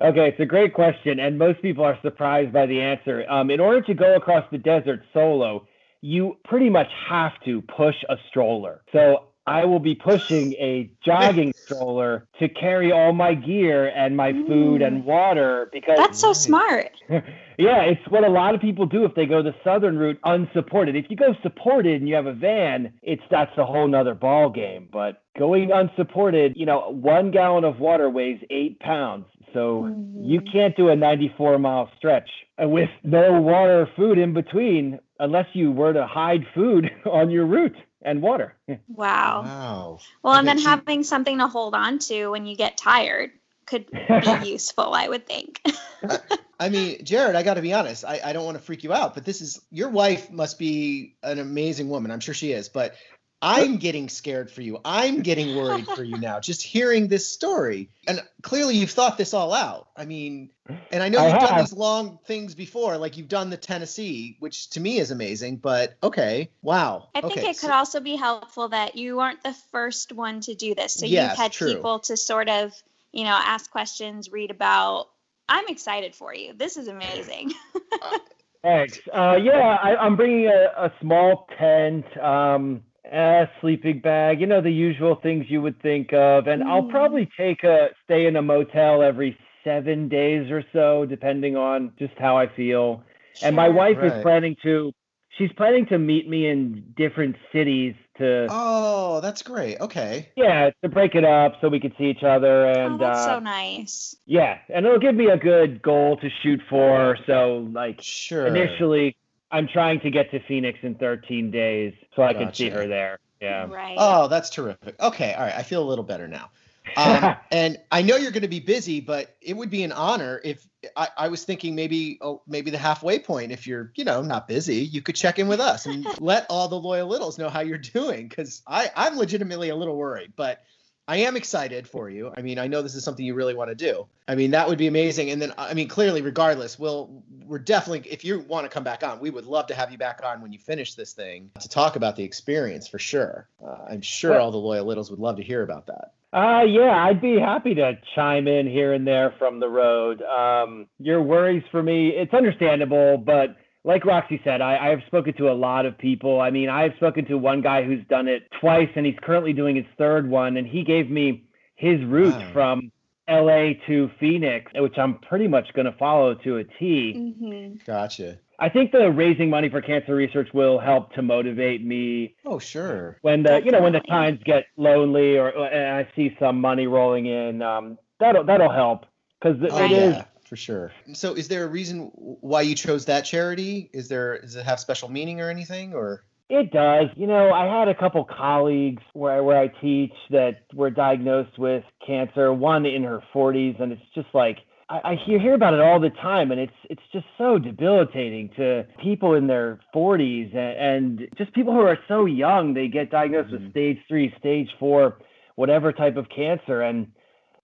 Okay, it's a great question, and most people are surprised by the answer. Um, in order to go across the desert solo, you pretty much have to push a stroller. So I will be pushing a jogging stroller to carry all my gear and my food and water because That's so smart. yeah, it's what a lot of people do if they go the southern route unsupported. If you go supported and you have a van, it's that's a whole nother ball game. But going unsupported, you know, one gallon of water weighs eight pounds. So you mm-hmm. can't do a 94 mile stretch with no water or food in between unless you were to hide food on your route and water. Wow. Wow. Well, and Okay, then so- having something to hold on to when you get tired could be useful, I would think. I mean, Jarad, I got to be honest. I, I don't want to freak you out, but this is your wife must be an amazing woman. I'm sure she is, but I'm getting scared for you. I'm getting worried for you now, just hearing this story. And clearly, you've thought this all out. I mean, and I know I you've done these long things before, like you've done the Tennessee, which to me is amazing. But okay, wow. I think okay, it so- could also be helpful that you weren't the first one to do this. So Yes, you've had true. people to sort of, you know, ask questions, read about. I'm excited for you. This is amazing. Thanks. Uh, yeah, I, I'm bringing a, a small tent, um, a sleeping bag, you know, the usual things you would think of. And I'll Mm. probably take a stay in a motel every seven days or so, depending on just how I feel. And my wife Right. is planning to, she's planning to meet me in different cities to, Oh, that's great. Okay. yeah, to break it up so we could see each other. And oh, that's uh, so nice. yeah, and it'll give me a good goal to shoot for. So, like, Sure. initially i'm trying to get to phoenix in 13 days so i can see her there yeah Right. Oh, that's terrific. Okay, all right. I feel a little better now. Um, and I know you're going to be busy, but it would be an honor if I, I was thinking maybe oh, maybe the halfway point. If you're you know not busy, you could check in with us and let all the loyal littles know how you're doing. Because I I'm legitimately a little worried, but I am excited for you. I mean, I know this is something you really want to do. I mean, that would be amazing. And then, I mean, clearly, regardless, we'll we're definitely if you want to come back on, we would love to have you back on when you finish this thing to talk about the experience for sure. Uh, I'm sure all the loyal littles would love to hear about that. uh yeah i'd be happy to chime in here and there from the road um your worries for me it's understandable but like Roxy said, I, I have spoken to a lot of people. I mean, I've spoken to one guy who's done it twice and he's currently doing his third one. And he gave me his route Wow. from LA to Phoenix, which I'm pretty much going to follow to a T. hmm Gotcha. I think the raising money for cancer research will help to motivate me Oh, sure. when the you know when the times get lonely or and I see some money rolling in. Um, that'll that'll help because Oh, it is yeah, for sure. So, is there a reason why you chose that charity? Is there does it have special meaning or anything? Or It does. You know, I had a couple colleagues where where I teach that were diagnosed with cancer. One in her 40s, and it's just like I, I hear hear about it all the time, and it's it's just so debilitating to people in their 40s and, and just people who are so young. They get diagnosed with mm-hmm. stage three, stage four, whatever type of cancer, and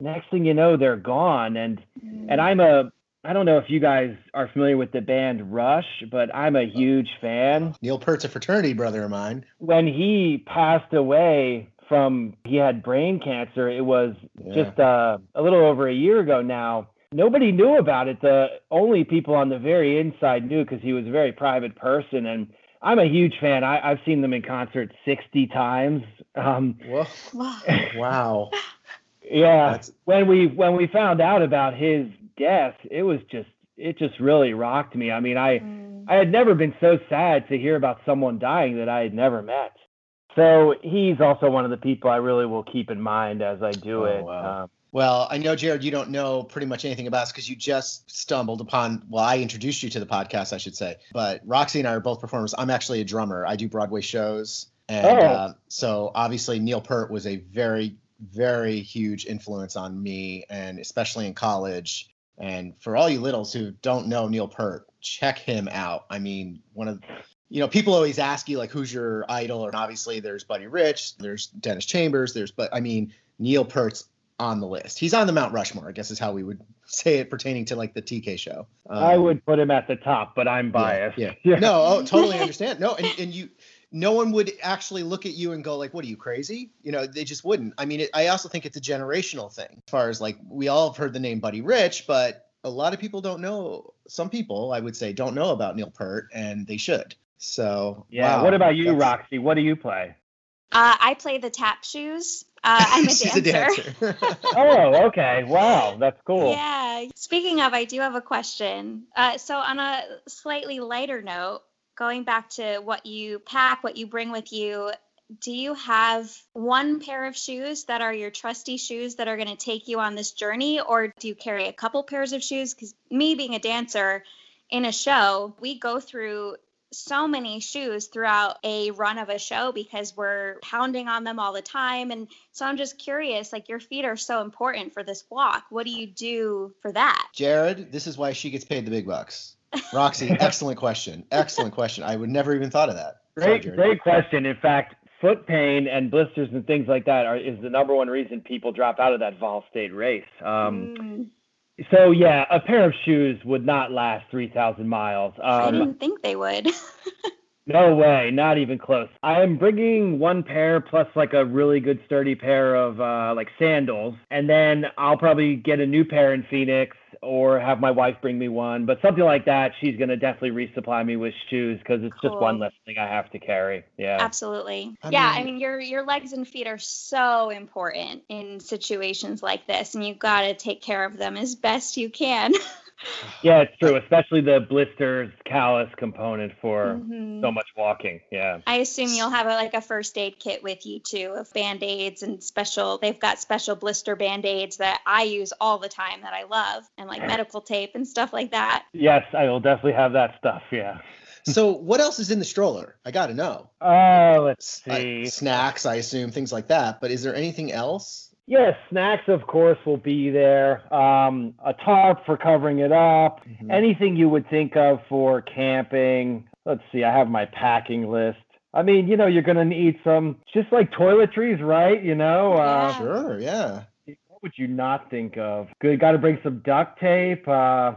next thing you know, they're gone. And and I'm a I don't know if you guys are familiar with the band Rush, but I'm a huge fan. Neil Peart's a fraternity brother of mine. When he passed away from he had brain cancer, it was Yeah. just uh, a little over a year ago now. Nobody knew about it. The only people on the very inside knew because he was a very private person, and I'm a huge fan. I, I've seen them in concert 60 times. Um, Wow. Wow. yeah, That's- when we when we found out about his death, it was just it just really rocked me. I mean, I Mm. I had never been so sad to hear about someone dying that I had never met. So he's also one of the people I really will keep in mind as I do Oh, it. wow. Um, Well, I know, Jarad, you don't know pretty much anything about us because you just stumbled upon, well, I introduced you to the podcast, I should say. But Roxy and I are both performers. I'm actually a drummer. I do Broadway shows. And Oh. uh, so obviously, Neil Peart was a very, very huge influence on me, and especially in college. And for all you littles who don't know Neil Peart, check him out. I mean, one of you know, people always ask you like, who's your idol? And obviously, there's Buddy Rich, there's Dennis Chambers, there's, but I mean, Neil Peart's on the list. He's on the Mount Rushmore, I guess is how we would say it pertaining to like the TK show. I Um, would put him at the top, but I'm yeah, biased. Yeah. No, oh, totally understand. No, and, and you, no one would actually look at you and go like, "What are you crazy?" You know, they just wouldn't. I mean, it, I also think it's a generational thing. As far as like, we all have heard the name Buddy Rich, but a lot of people don't know. Some people, I would say, don't know about Neil Peart, and they should. So, Yeah. wow, what about you, Roxy? What do you play? Uh, I play the tap shoes. Uh, I'm a She's dancer. a dancer. Oh, okay. Wow, that's cool. Yeah. Speaking of, I do have a question. Uh, so, on a slightly lighter note, going back to what you pack, what you bring with you, do you have one pair of shoes that are your trusty shoes that are going to take you on this journey, or do you carry a couple pairs of shoes? Because me being a dancer in a show, we go through so many shoes throughout a run of a show because we're pounding on them all the time and so i'm just curious like your feet are so important for this walk what do you do for that Jarad, this is why she gets paid the big bucks. Roxy, excellent question. Excellent question. I would never even thought of that. Great, Jarad. great question. In fact, foot pain and blisters and things like that are is the number one reason people drop out of that Vol State race. Um, Mm, so yeah, a pair of shoes would not last three thousand miles. i Um, didn't think they would no way, not even close. I am bringing one pair plus like a really good sturdy pair of uh, like sandals, and then I'll probably get a new pair in Phoenix or have my wife bring me one. But something like that, she's gonna definitely resupply me with shoes because it's just one less thing I have to carry. Yeah. absolutely I yeah i mean- mean your your legs and feet are so important in situations like this and you've got to take care of them as best you can Yeah, it's true, especially the blisters callus component for Mhm. so much walking. Yeah. I assume you'll have a, like a first aid kit with you too of band aids and special. They've got special blister band aids that I use all the time that I love, and like medical tape and stuff like that. Yes, I will definitely have that stuff. Yeah. So, what else is in the stroller? I got to know. Oh, let's I- see. snacks, I assume, things like that. But is there anything else? Yeah, snacks, of course, will be there. Um, a tarp for covering it up. Mhm. Anything you would think of for camping. Let's see, I have my packing list. I mean, you know, you're going to need some, just like toiletries, right? You know, uh, Yeah. Sure, yeah. what would you not think of? Good, got to bring some duct tape. Uh,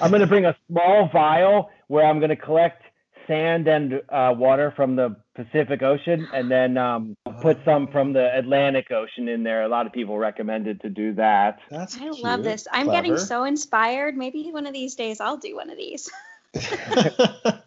I'm going to bring a small vial where I'm going to collect sand and uh, water from the Pacific Ocean and then um, put some from the Atlantic Ocean in there. A lot of people recommended to do that. That's I love this. I'm getting so inspired. Maybe one of these days I'll do one of these.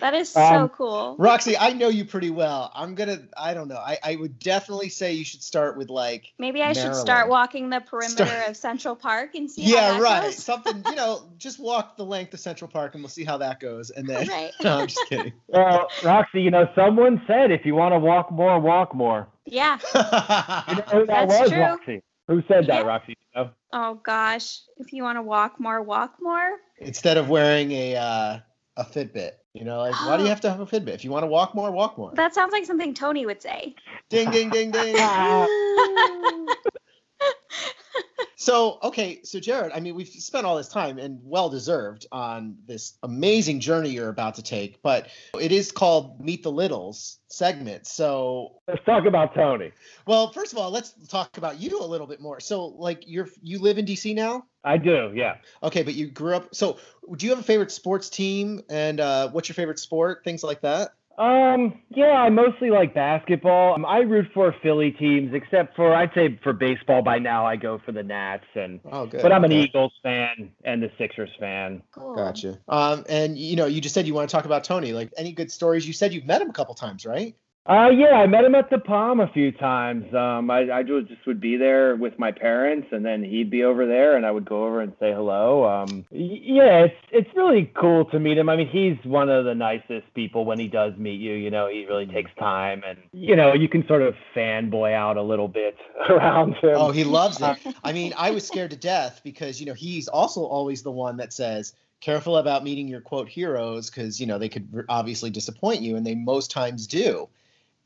That is so Um, cool. Roxy, I know you pretty well. I'm gonna. I don't know. I, I would definitely say you should start with like. Maybe I should start walking the perimeter Start- of Central Park and see how Yeah, right. goes. Something. You know, just walk the length of Central Park and we'll see how that goes. And then. Right. no, I'm just kidding. Well, Roxy, you know, someone said if you want to walk more, walk more. Yeah. You know who that That's was, true. Roxy? Who said that, Yeah. Roxy? You know? Oh gosh. If you want to walk more, walk more. Instead of wearing a uh, a Fitbit, you know, like why do you oh. have to have a Fitbit? If you want to walk more, walk more. That sounds like something Tony would say. Ding, ding, ding, ding. So, okay, so Jarad, I mean, we've spent all this time and well deserved on this amazing journey you're about to take, but it is called Meet the Littles segment. So, Let's talk about Tony. well, first of all, let's talk about you a little bit more. So, like, you're you live in DC now? I do, yeah. Okay, but you grew up. So, do you have a favorite sports team, and uh, what's your favorite sport? Things like that. Um, yeah, I mostly like basketball. Um, I root for Philly teams, except for I'd say for baseball by now I go for the Nats, and Oh, good. but I'm an Okay. Eagles fan and the Sixers fan. Cool. Gotcha. Um, and you know, you just said you want to talk about Tony. Like, any good stories? You said you've met him a couple times, right? Uh, yeah, I met him at the Palm a few times. Um, I, I just would be there with my parents, and then he'd be over there, and I would go over and say hello. Um, yeah, it's it's really cool to meet him. I mean, he's one of the nicest people when he does meet you. You know, he really takes time, and you know, you can sort of fanboy out a little bit around him. Oh, he loves it. I mean, I was scared to death because you know he's also always the one that says, "Careful about meeting your quote heroes," because you know they could obviously disappoint you, and they most times do.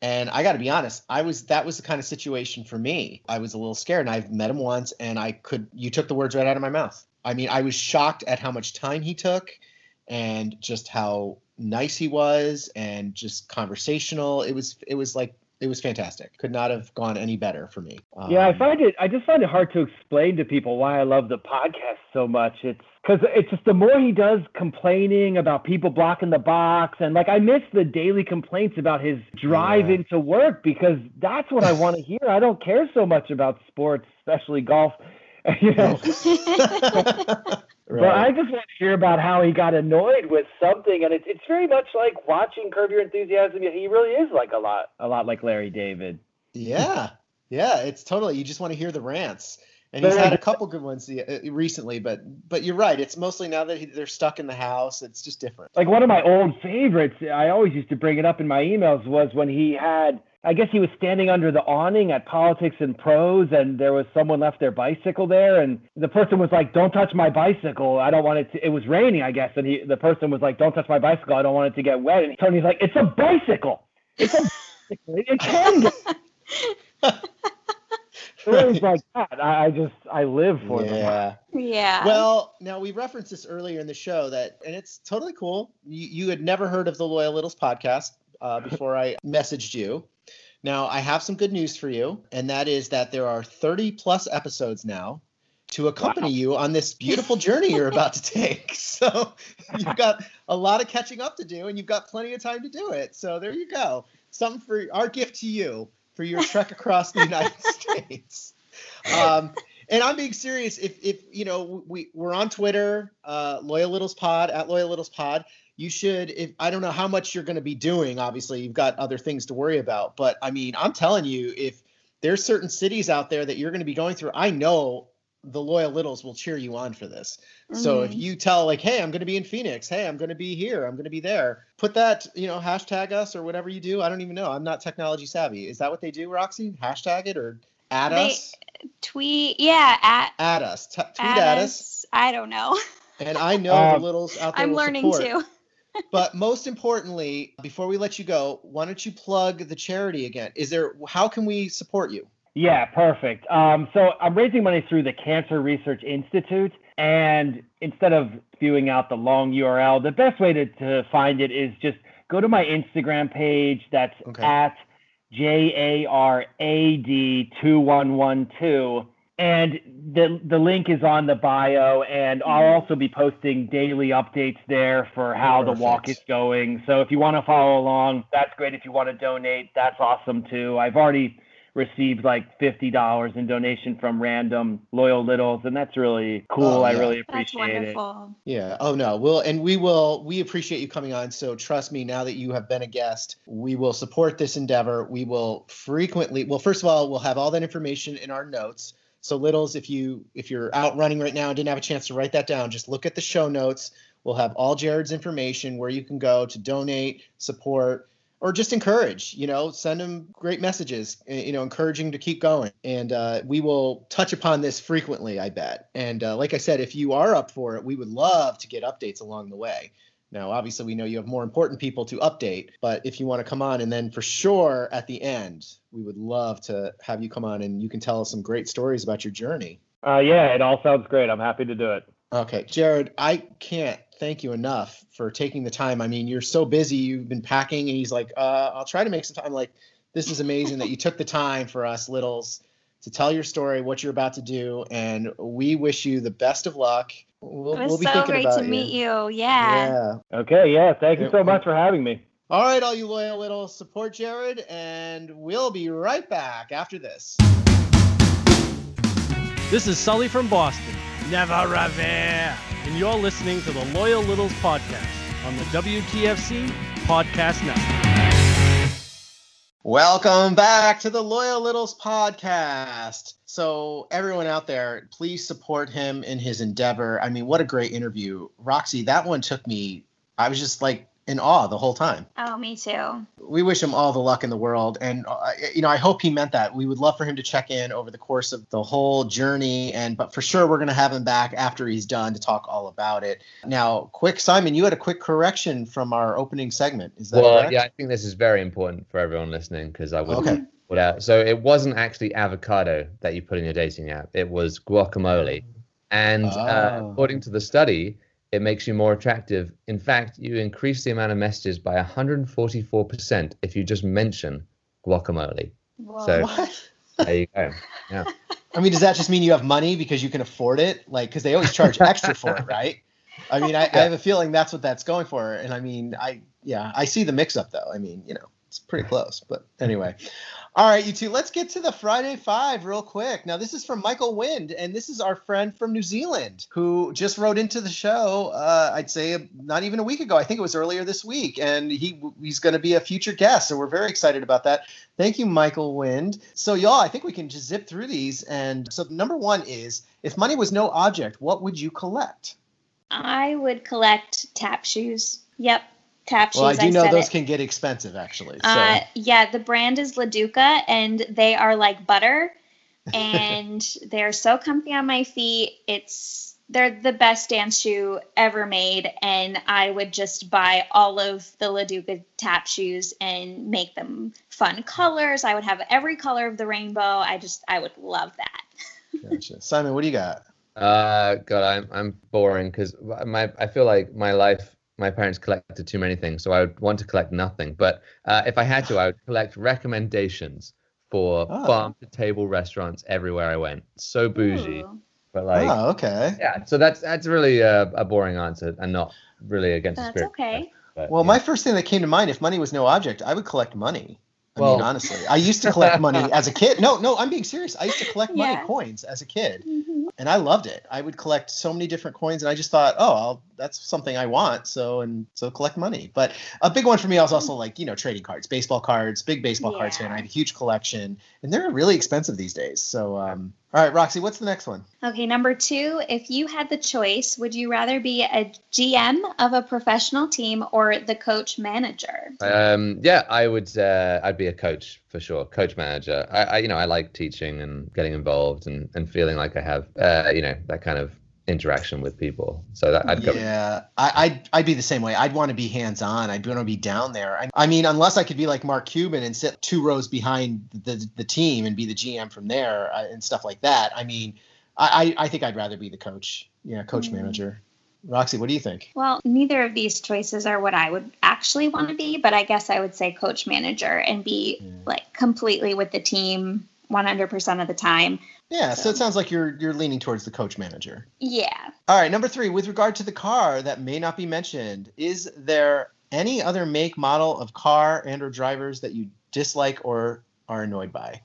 And I got to be honest, I was that was the kind of situation for me. I was a little scared, and I've met him once, and I could you took the words right out of my mouth. I mean, I was shocked at how much time he took, and just how nice he was, and just conversational. It was it was like it was fantastic. Could not have gone any better for me. Yeah, I Um, find it. I just find it hard to explain to people why I love the podcast so much. It's because it's just the more he does complaining about people blocking the box, and like I miss the daily complaints about his drive Yeah. into work because that's what I want to hear. I don't care so much about sports, especially golf. You know, but I just want to hear about how he got annoyed with something, and it's it's very much like watching Curb Your Enthusiasm. He really is like a lot, a lot like Larry David. Yeah, yeah, it's totally. You just want to hear the rants, and he's had a couple good ones uh, recently. But but you're right. It's mostly now that he, they're stuck in the house. It's just different. like one of my old favorites i always used to bring it up in my emails was when he had i guess he was standing under the awning at Politics and Prose and there was someone left their bicycle there and the person was like don't touch my bicycle i don't want it to it was raining i guess and he the person was like don't touch my bicycle i don't want it to get wet and tony's like it's a bicycle it's a bicycle it can get things like that I, I just i live for them yeah. Yeah. Well, now we referenced this earlier in the show that, and it's totally cool. You, you had never heard of the Loyal Littles podcast uh, before I messaged you. Now I have some good news for you, and that is that there are 30 plus episodes now to accompany you on this beautiful journey you're about to take. So you've got a lot of catching up to do, and you've got plenty of time to do it. So there you go. Something for our gift to you for your trek across the United States. Um, and I'm being serious. If if you know we we're on Twitter, uh, Loyal Littles Pod at Loyal Littles Pod. You should. If I don't know how much you're going to be doing, obviously you've got other things to worry about. But I mean, I'm telling you, if there's certain cities out there that you're going to be going through, I know the Loyal Littles will cheer you on for this. So if Mhm. you tell like, hey, I'm going to be in Phoenix. Hey, I'm going to be here. I'm going to be there. Put that, you know, hashtag us or whatever you do. I don't even know. I'm not technology savvy. Is that what they do, Roxy? Hashtag it or add They- us? tweet, yeah, at Add us. T- tweet at, at, us. us. I don't know. And I know Um, the littles out there I'm will learning support. too. But most importantly, before we let you go, why don't you plug the charity again? Is there how can we support you? Yeah, perfect. Um, so I'm raising money through the Cancer Research Institute, and instead of spewing out the long URL, the best way to, to find it is just go to my Instagram page. That's Okay. at J A R A D two one one two, and the the link is on the bio. And I'll Mhm. also be posting daily updates there for how the walk is going. So if you want to follow along, that's great. If you want to donate, that's awesome too. I've already received like fifty dollars in donation from random loyal littles, and that's really cool. Oh, I yeah. really That's appreciate it. Yeah. Oh no. We'll and we will. We appreciate you coming on. So trust me. Now that you have been a guest, we will support this endeavor. We will frequently. Well, first of all, we'll have all that information in our notes. So littles, if you if you're out running right now and didn't have a chance to write that down, just look at the show notes. We'll have all Jarad's information where you can go to donate, support, or just encourage. You know, send him great messages. eh, You know, encouraging to keep going. And uh, we will touch upon this frequently, I bet. And uh, like I said, if you are up for it, we would love to get updates along the way. Now, obviously, we know you have more important people to update, but if you want to come on, and then for sure at the end, we would love to have you come on and you can tell us some great stories about your journey. Uh, yeah, it all sounds great. I'm happy to do it. Okay, Jarad, I can't thank you enough for taking the time. I mean, you're so busy. You've been packing, and he's like, uh, "I'll try to make some time." Like, this is amazing that you took the time for us littles to tell your story, what you're about to do, and we wish you the best of luck. We'll, It was we'll be so thinking great about to you. meet you. Yeah. Yeah. Okay, yeah, thank you so much for having me. All right, all you loyal little support Jarad, and we'll be right back after this. This is Sully from Boston. Never revere. And you're listening to the Loyal Littles podcast on the WTFC Podcast Network. Welcome back to the Loyal Littles podcast. So, everyone out there, please support him in his endeavor. I mean, what a great interview. Roxy, that one took me, I was just like in awe the whole time. Oh, me too. We wish him all the luck in the world. And, uh, you know, I hope he meant that. We would love for him to check in over the course of the whole journey. And, but for sure, we're going to have him back after he's done to talk all about it. Now, quick, Simon, you had a quick correction from our opening segment. Is that well, correct? yeah, I think this is very important for everyone listening because I wouldn't Okay. put out. So it wasn't actually avocado that you put in your dating app; it was guacamole. And uh, Oh. according to the study, it makes you more attractive. In fact, you increase the amount of messages by 144% if you just mention guacamole. Whoa. So- What? There you go. Yeah. I mean, does that just mean you have money because you can afford it? Like, because they always charge extra for it, right? I mean, I, I have a feeling that's what that's going for. And I mean, I, yeah, I see the mix up though. I mean, you know, it's pretty close. But anyway. All right, you two, let's get to the Friday Five real quick. Now, this is from Michael Wind, and this is our friend from New Zealand who just wrote into the show. Uh, I'd say not even a week ago. I think it was earlier this week, and he he's going to be a future guest, so we're very excited about that. Thank you, Michael Wind. So, y'all, I think we can just zip through these. And so, number one is if money was no object, what would you collect? I would collect tap shoes. Yep, tap Well, I shoes. do know those it. can get expensive, actually. So, Uh, yeah, the brand is Laduca, and they are like butter, and they're so comfy on my feet. It's they're the best dance shoe ever made, and I would just buy all of the Laduca tap shoes and make them fun colors. I would have every color of the rainbow. I just I would love that. gotcha. Simon, what do you got? Uh, God, I'm I'm boring because my I feel like my life. My parents collected too many things, so I would want to collect nothing. But uh, if I had to, I would collect recommendations for Oh. farm to table restaurants everywhere I went. So bougie, Ooh. but like, oh, okay. yeah. So that's that's really a, a boring answer and not really against the spirit. That's spirit. okay. But, Well, yeah. my first thing that came to mind, if money was no object, I would collect money. I mean, Well- honestly, I used to collect money as a kid. No, no, I'm being serious. I used to collect money Yeah. coins as a kid, Mhm. and I loved it. I would collect so many different coins, and I just thought, oh, I'll, that's something I want. So and so collect money. But a big one for me was also like you know trading cards, baseball cards, big baseball cards fan. I have a huge collection, and they're really expensive these days. So, um, all right, Roxy, what's the next one? Okay, number two, if you had the choice, would you rather be a GM of a professional team or the coach manager? Um, yeah, I would. Uh, I'd be a coach for sure, coach manager. I, I, you know, I like teaching and getting involved and, and feeling like I have, uh, you know, that kind of interaction with people. So that I'd go. Yeah, I, I'd I'd be the same way. I'd want to be hands on. I'd want to be down there. I, I mean, unless I could be like Mark Cuban and sit two rows behind the the team and be the GM from there uh, and stuff like that. I mean, I I, I think I'd rather be the coach. Yeah, coach Mm. manager. Roxy, what do you think? Well, neither of these choices are what I would actually want to be, but I guess I would say coach manager and be Yeah. like completely with the team 100% of the time. Yeah, so So- it sounds like you're you're leaning towards the coach manager. Yeah. All right, number three, with regard to the car that may not be mentioned, is there any other make, model of car and or drivers that you dislike or are annoyed by?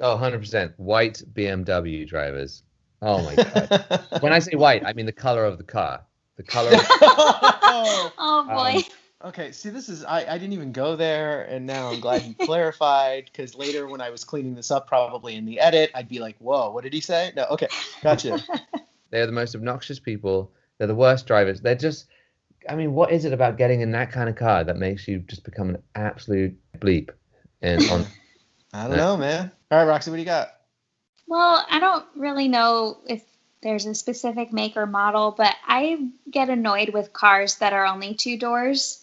Oh, 100% white BMW drivers. Oh my god. when I say white, I mean the color of the car. The color. Of, Oh boy. Um, okay, see, this is I, I didn't even go there, and now I'm glad you clarified because later when I was cleaning this up, probably in the edit, I'd be like, "Whoa, what did he say?" No, okay, gotcha. they're the most obnoxious people. They're the worst drivers. They're just. I mean, what is it about getting in that kind of car that makes you just become an absolute bleep? And on I don't know, man. All right, Roxy, what do you got? Well, I don't really know if there's a specific make or model, but I get annoyed with cars that are only two doors.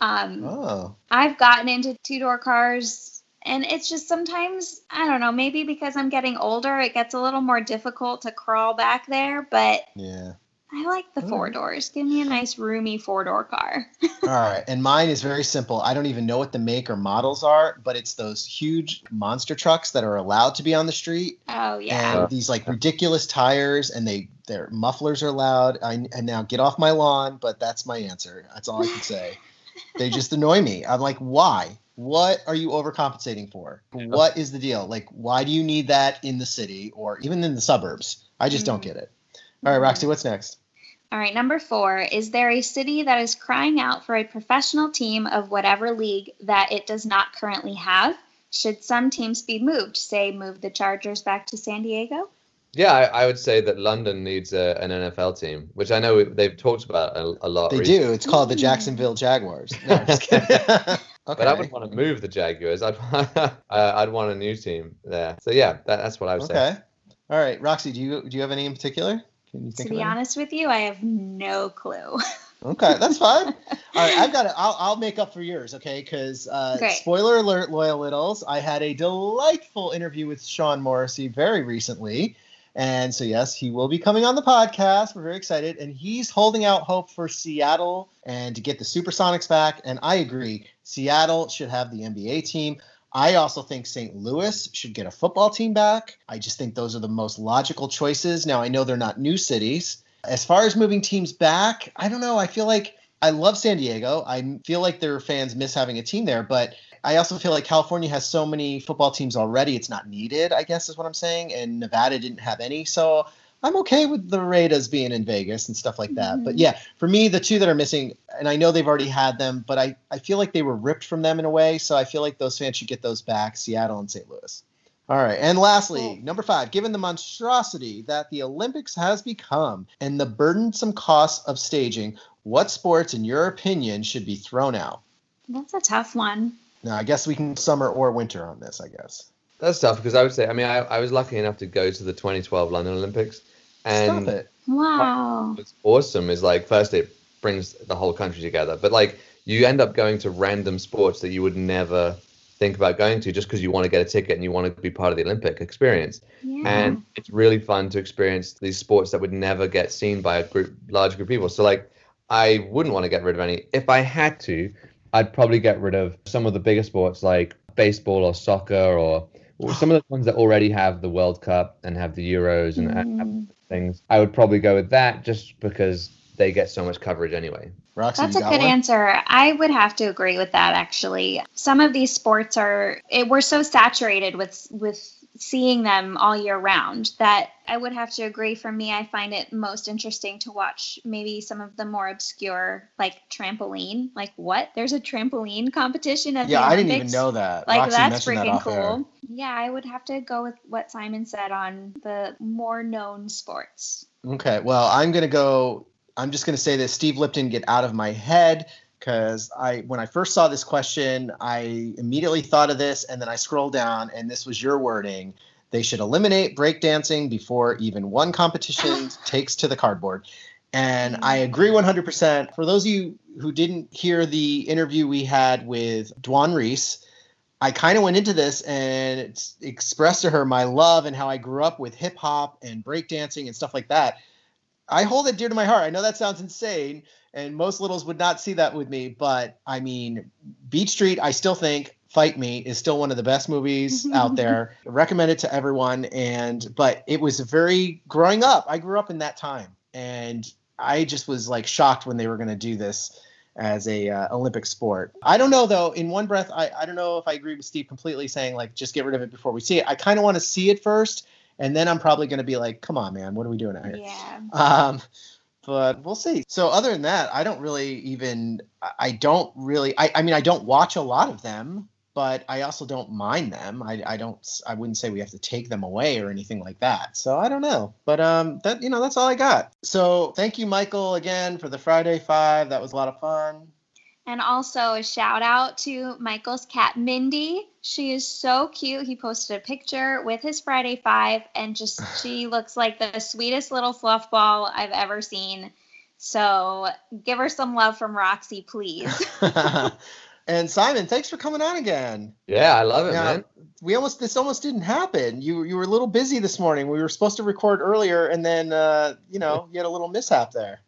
Um, Oh, I've gotten into two door cars And it's just sometimes, I don't know, maybe because I'm getting older, it gets a little more difficult to crawl back there, but Yeah. I like the four doors. Give me a nice roomy four door car. All right. And mine is very simple. I don't even know what the make or models are, but it's those huge monster trucks that are allowed to be on the street. Oh yeah. And these like ridiculous tires and they their mufflers are loud. I and now get off my lawn, but that's my answer. That's all I can say. they just annoy me. I'm like, why? What are you overcompensating for? What is the deal? Like, why do you need that in the city or even in the suburbs? I just don't Mm. get it. All right, Roxy, what's next? All right, number four. Is there a city that is crying out for a professional team of whatever league that it does not currently have? Should some teams be moved? Say, move the Chargers back to San Diego? Yeah, I, I would say that London needs a, an NFL team, which I know they've talked about a, a lot. They recently. do. It's called the Jacksonville Jaguars. No, I'm just kidding. okay. But I wouldn't want to move the Jaguars. I'd uh, I'd want a new team there. So yeah, that, that's what I would say. Okay. All right, Roxy, do you do you have any in particular? Can you To think be of any? honest with you, I have no clue. Okay, that's fine. All right, I've got it. I'll, I'll make up for yours, okay? Because uh, Great. spoiler alert, loyal littles, I had a delightful interview with Sean Morrissey very recently, and so yes, he will be coming on the podcast. We're very excited, and he's holding out hope for Seattle and to get the Supersonics back. And I agree, Seattle should have the NBA team. I also think St. Louis should get a football team back. I just think those are the most logical choices. Now I know they're not new cities. As far as moving teams back, I don't know. I feel like I love San Diego. I feel like their fans miss having a team there, but I also feel like California has so many football teams already. It's not needed, I guess is what I'm saying. And Nevada didn't have any. So I'm okay with the Raiders being in Vegas and stuff like that. But Mhm. yeah, for me, the two that are missing, and I know they've already had them, but I, I feel like they were ripped from them in a way. So I feel like those fans should get those back Seattle and St. Louis. All right. And lastly, Cool. number five, given the monstrosity that the Olympics has become and the burdensome costs of staging, what sports, in your opinion, should be thrown out? That's a tough one. Now, I guess we can summer or winter on this, I guess. That's tough because I would say, I mean, I, I was lucky enough to go to the 2012 London Olympics, and Stop it. Wow. what's awesome is like first it brings the whole country together, but like you end up going to random sports that you would never think about going to just because you want to get a ticket and you want to be part of the Olympic experience. Yeah. and it's really fun to experience these sports that would never get seen by a group large group of people so like i wouldn't want to get rid of any if i had to i'd probably get rid of some of the bigger sports like baseball or soccer or, or some of the ones that already have the world cup and have the euros and, and Mm. things i would probably go with that just because they get so much coverage anyway Roxy, That's a good one? answer. I would have to agree with that actually. Some of these sports are it, we're so saturated with with seeing them all year round that I would have to agree for me I find it most interesting to watch maybe some of the more obscure like trampoline. Like what? There's a trampoline competition at Yeah, the I didn't even know that. Like Roxy that's mentioned that freaking air. cool. Yeah, I would have to go with what Simon said on the more known sports. Okay, well, I'm gonna go. I'm just gonna say that Steve Lipton get out of my head because I, when I first saw this question, I immediately thought of this, and then I scrolled down, and this was your wording. They should eliminate breakdancing before even one competition takes to the cardboard. And I mm. agree 100%. For those of you who didn't hear the interview we had with Dwan Reese, I kind of went into this and expressed to her my love and how I grew up with hip hop and breakdancing and stuff like that. I hold it dear to my heart. I know that sounds insane, and most littles would not see that with me, but I mean, Beat Street, I still think Fight Me is still one of the best movies out there. Recommend it to everyone. And but it was very growing up. I grew up in that time, and I just was like shocked when they were going to do this as a uh, Olympic sport. I don't know though. In one breath, I, I don't know if I agree with Steve completely saying like just get rid of it before we see it. I kind of want to see it first, and then I'm probably going to be like, come on, man, what are we doing out here? Yeah. Um, but we'll see. So other than that, I don't really even. I- don't really. I, I mean, I don't watch a lot of them, but I also don't mind them. I, I don't. I wouldn't say we have to take them away or anything like that. So I don't know. But um, that you know, that's all I got. So thank you, Michael, again for the Friday Five. That was a lot of fun. And also a shout out to Michael's cat Mindy. She is so cute. He posted a picture with his Friday Five, and just she looks like the sweetest little fluff ball I've ever seen. So give her some love from Roxy, please. And Simon, thanks for coming on again. Yeah, I love it, Yeah. man. We almost this almost didn't happen. You you were a little busy this morning. We were supposed to record earlier, and then uh, you know you had a little mishap there.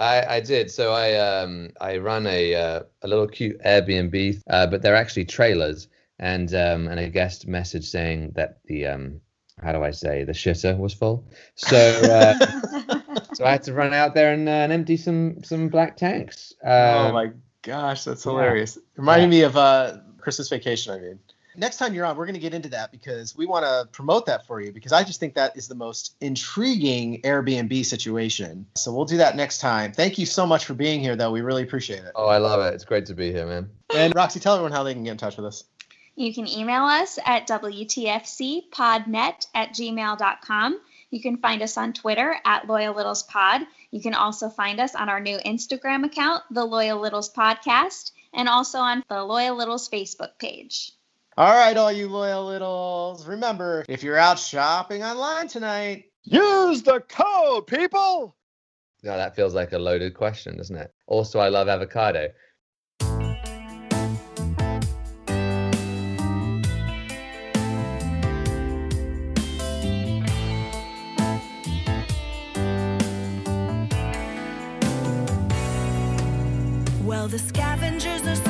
I, I did. So I um I run a uh, a little cute Airbnb, uh, but they're actually trailers, and um and a guest message saying that the um how do I say the shitter was full. So uh, so I had to run out there and, uh, and empty some some black tanks. oh Um, my gosh, that's yeah. hilarious. Reminded Yeah. me of uh, Christmas Vacation. I mean, next time you're on, we're going to get into that because we want to promote that for you because I just think that is the most intriguing Airbnb situation. So we'll do that next time. Thank you so much for being here, though. We really appreciate it. Oh, I love it. It's great to be here, man. And Roxy, tell everyone how they can get in touch with us. You can email us at WTFCpodnet at gmail.com. You can find us on Twitter at Loyal Littles Pod. You can also find us on our new Instagram account, The Loyal Littles Podcast, and also on the Loyal Littles Facebook page. All right, all you loyal littles. Remember, if you're out shopping online tonight, Use the code, people. No, that feels like a loaded question, doesn't it? Also, I love avocado. Well, the scavengers are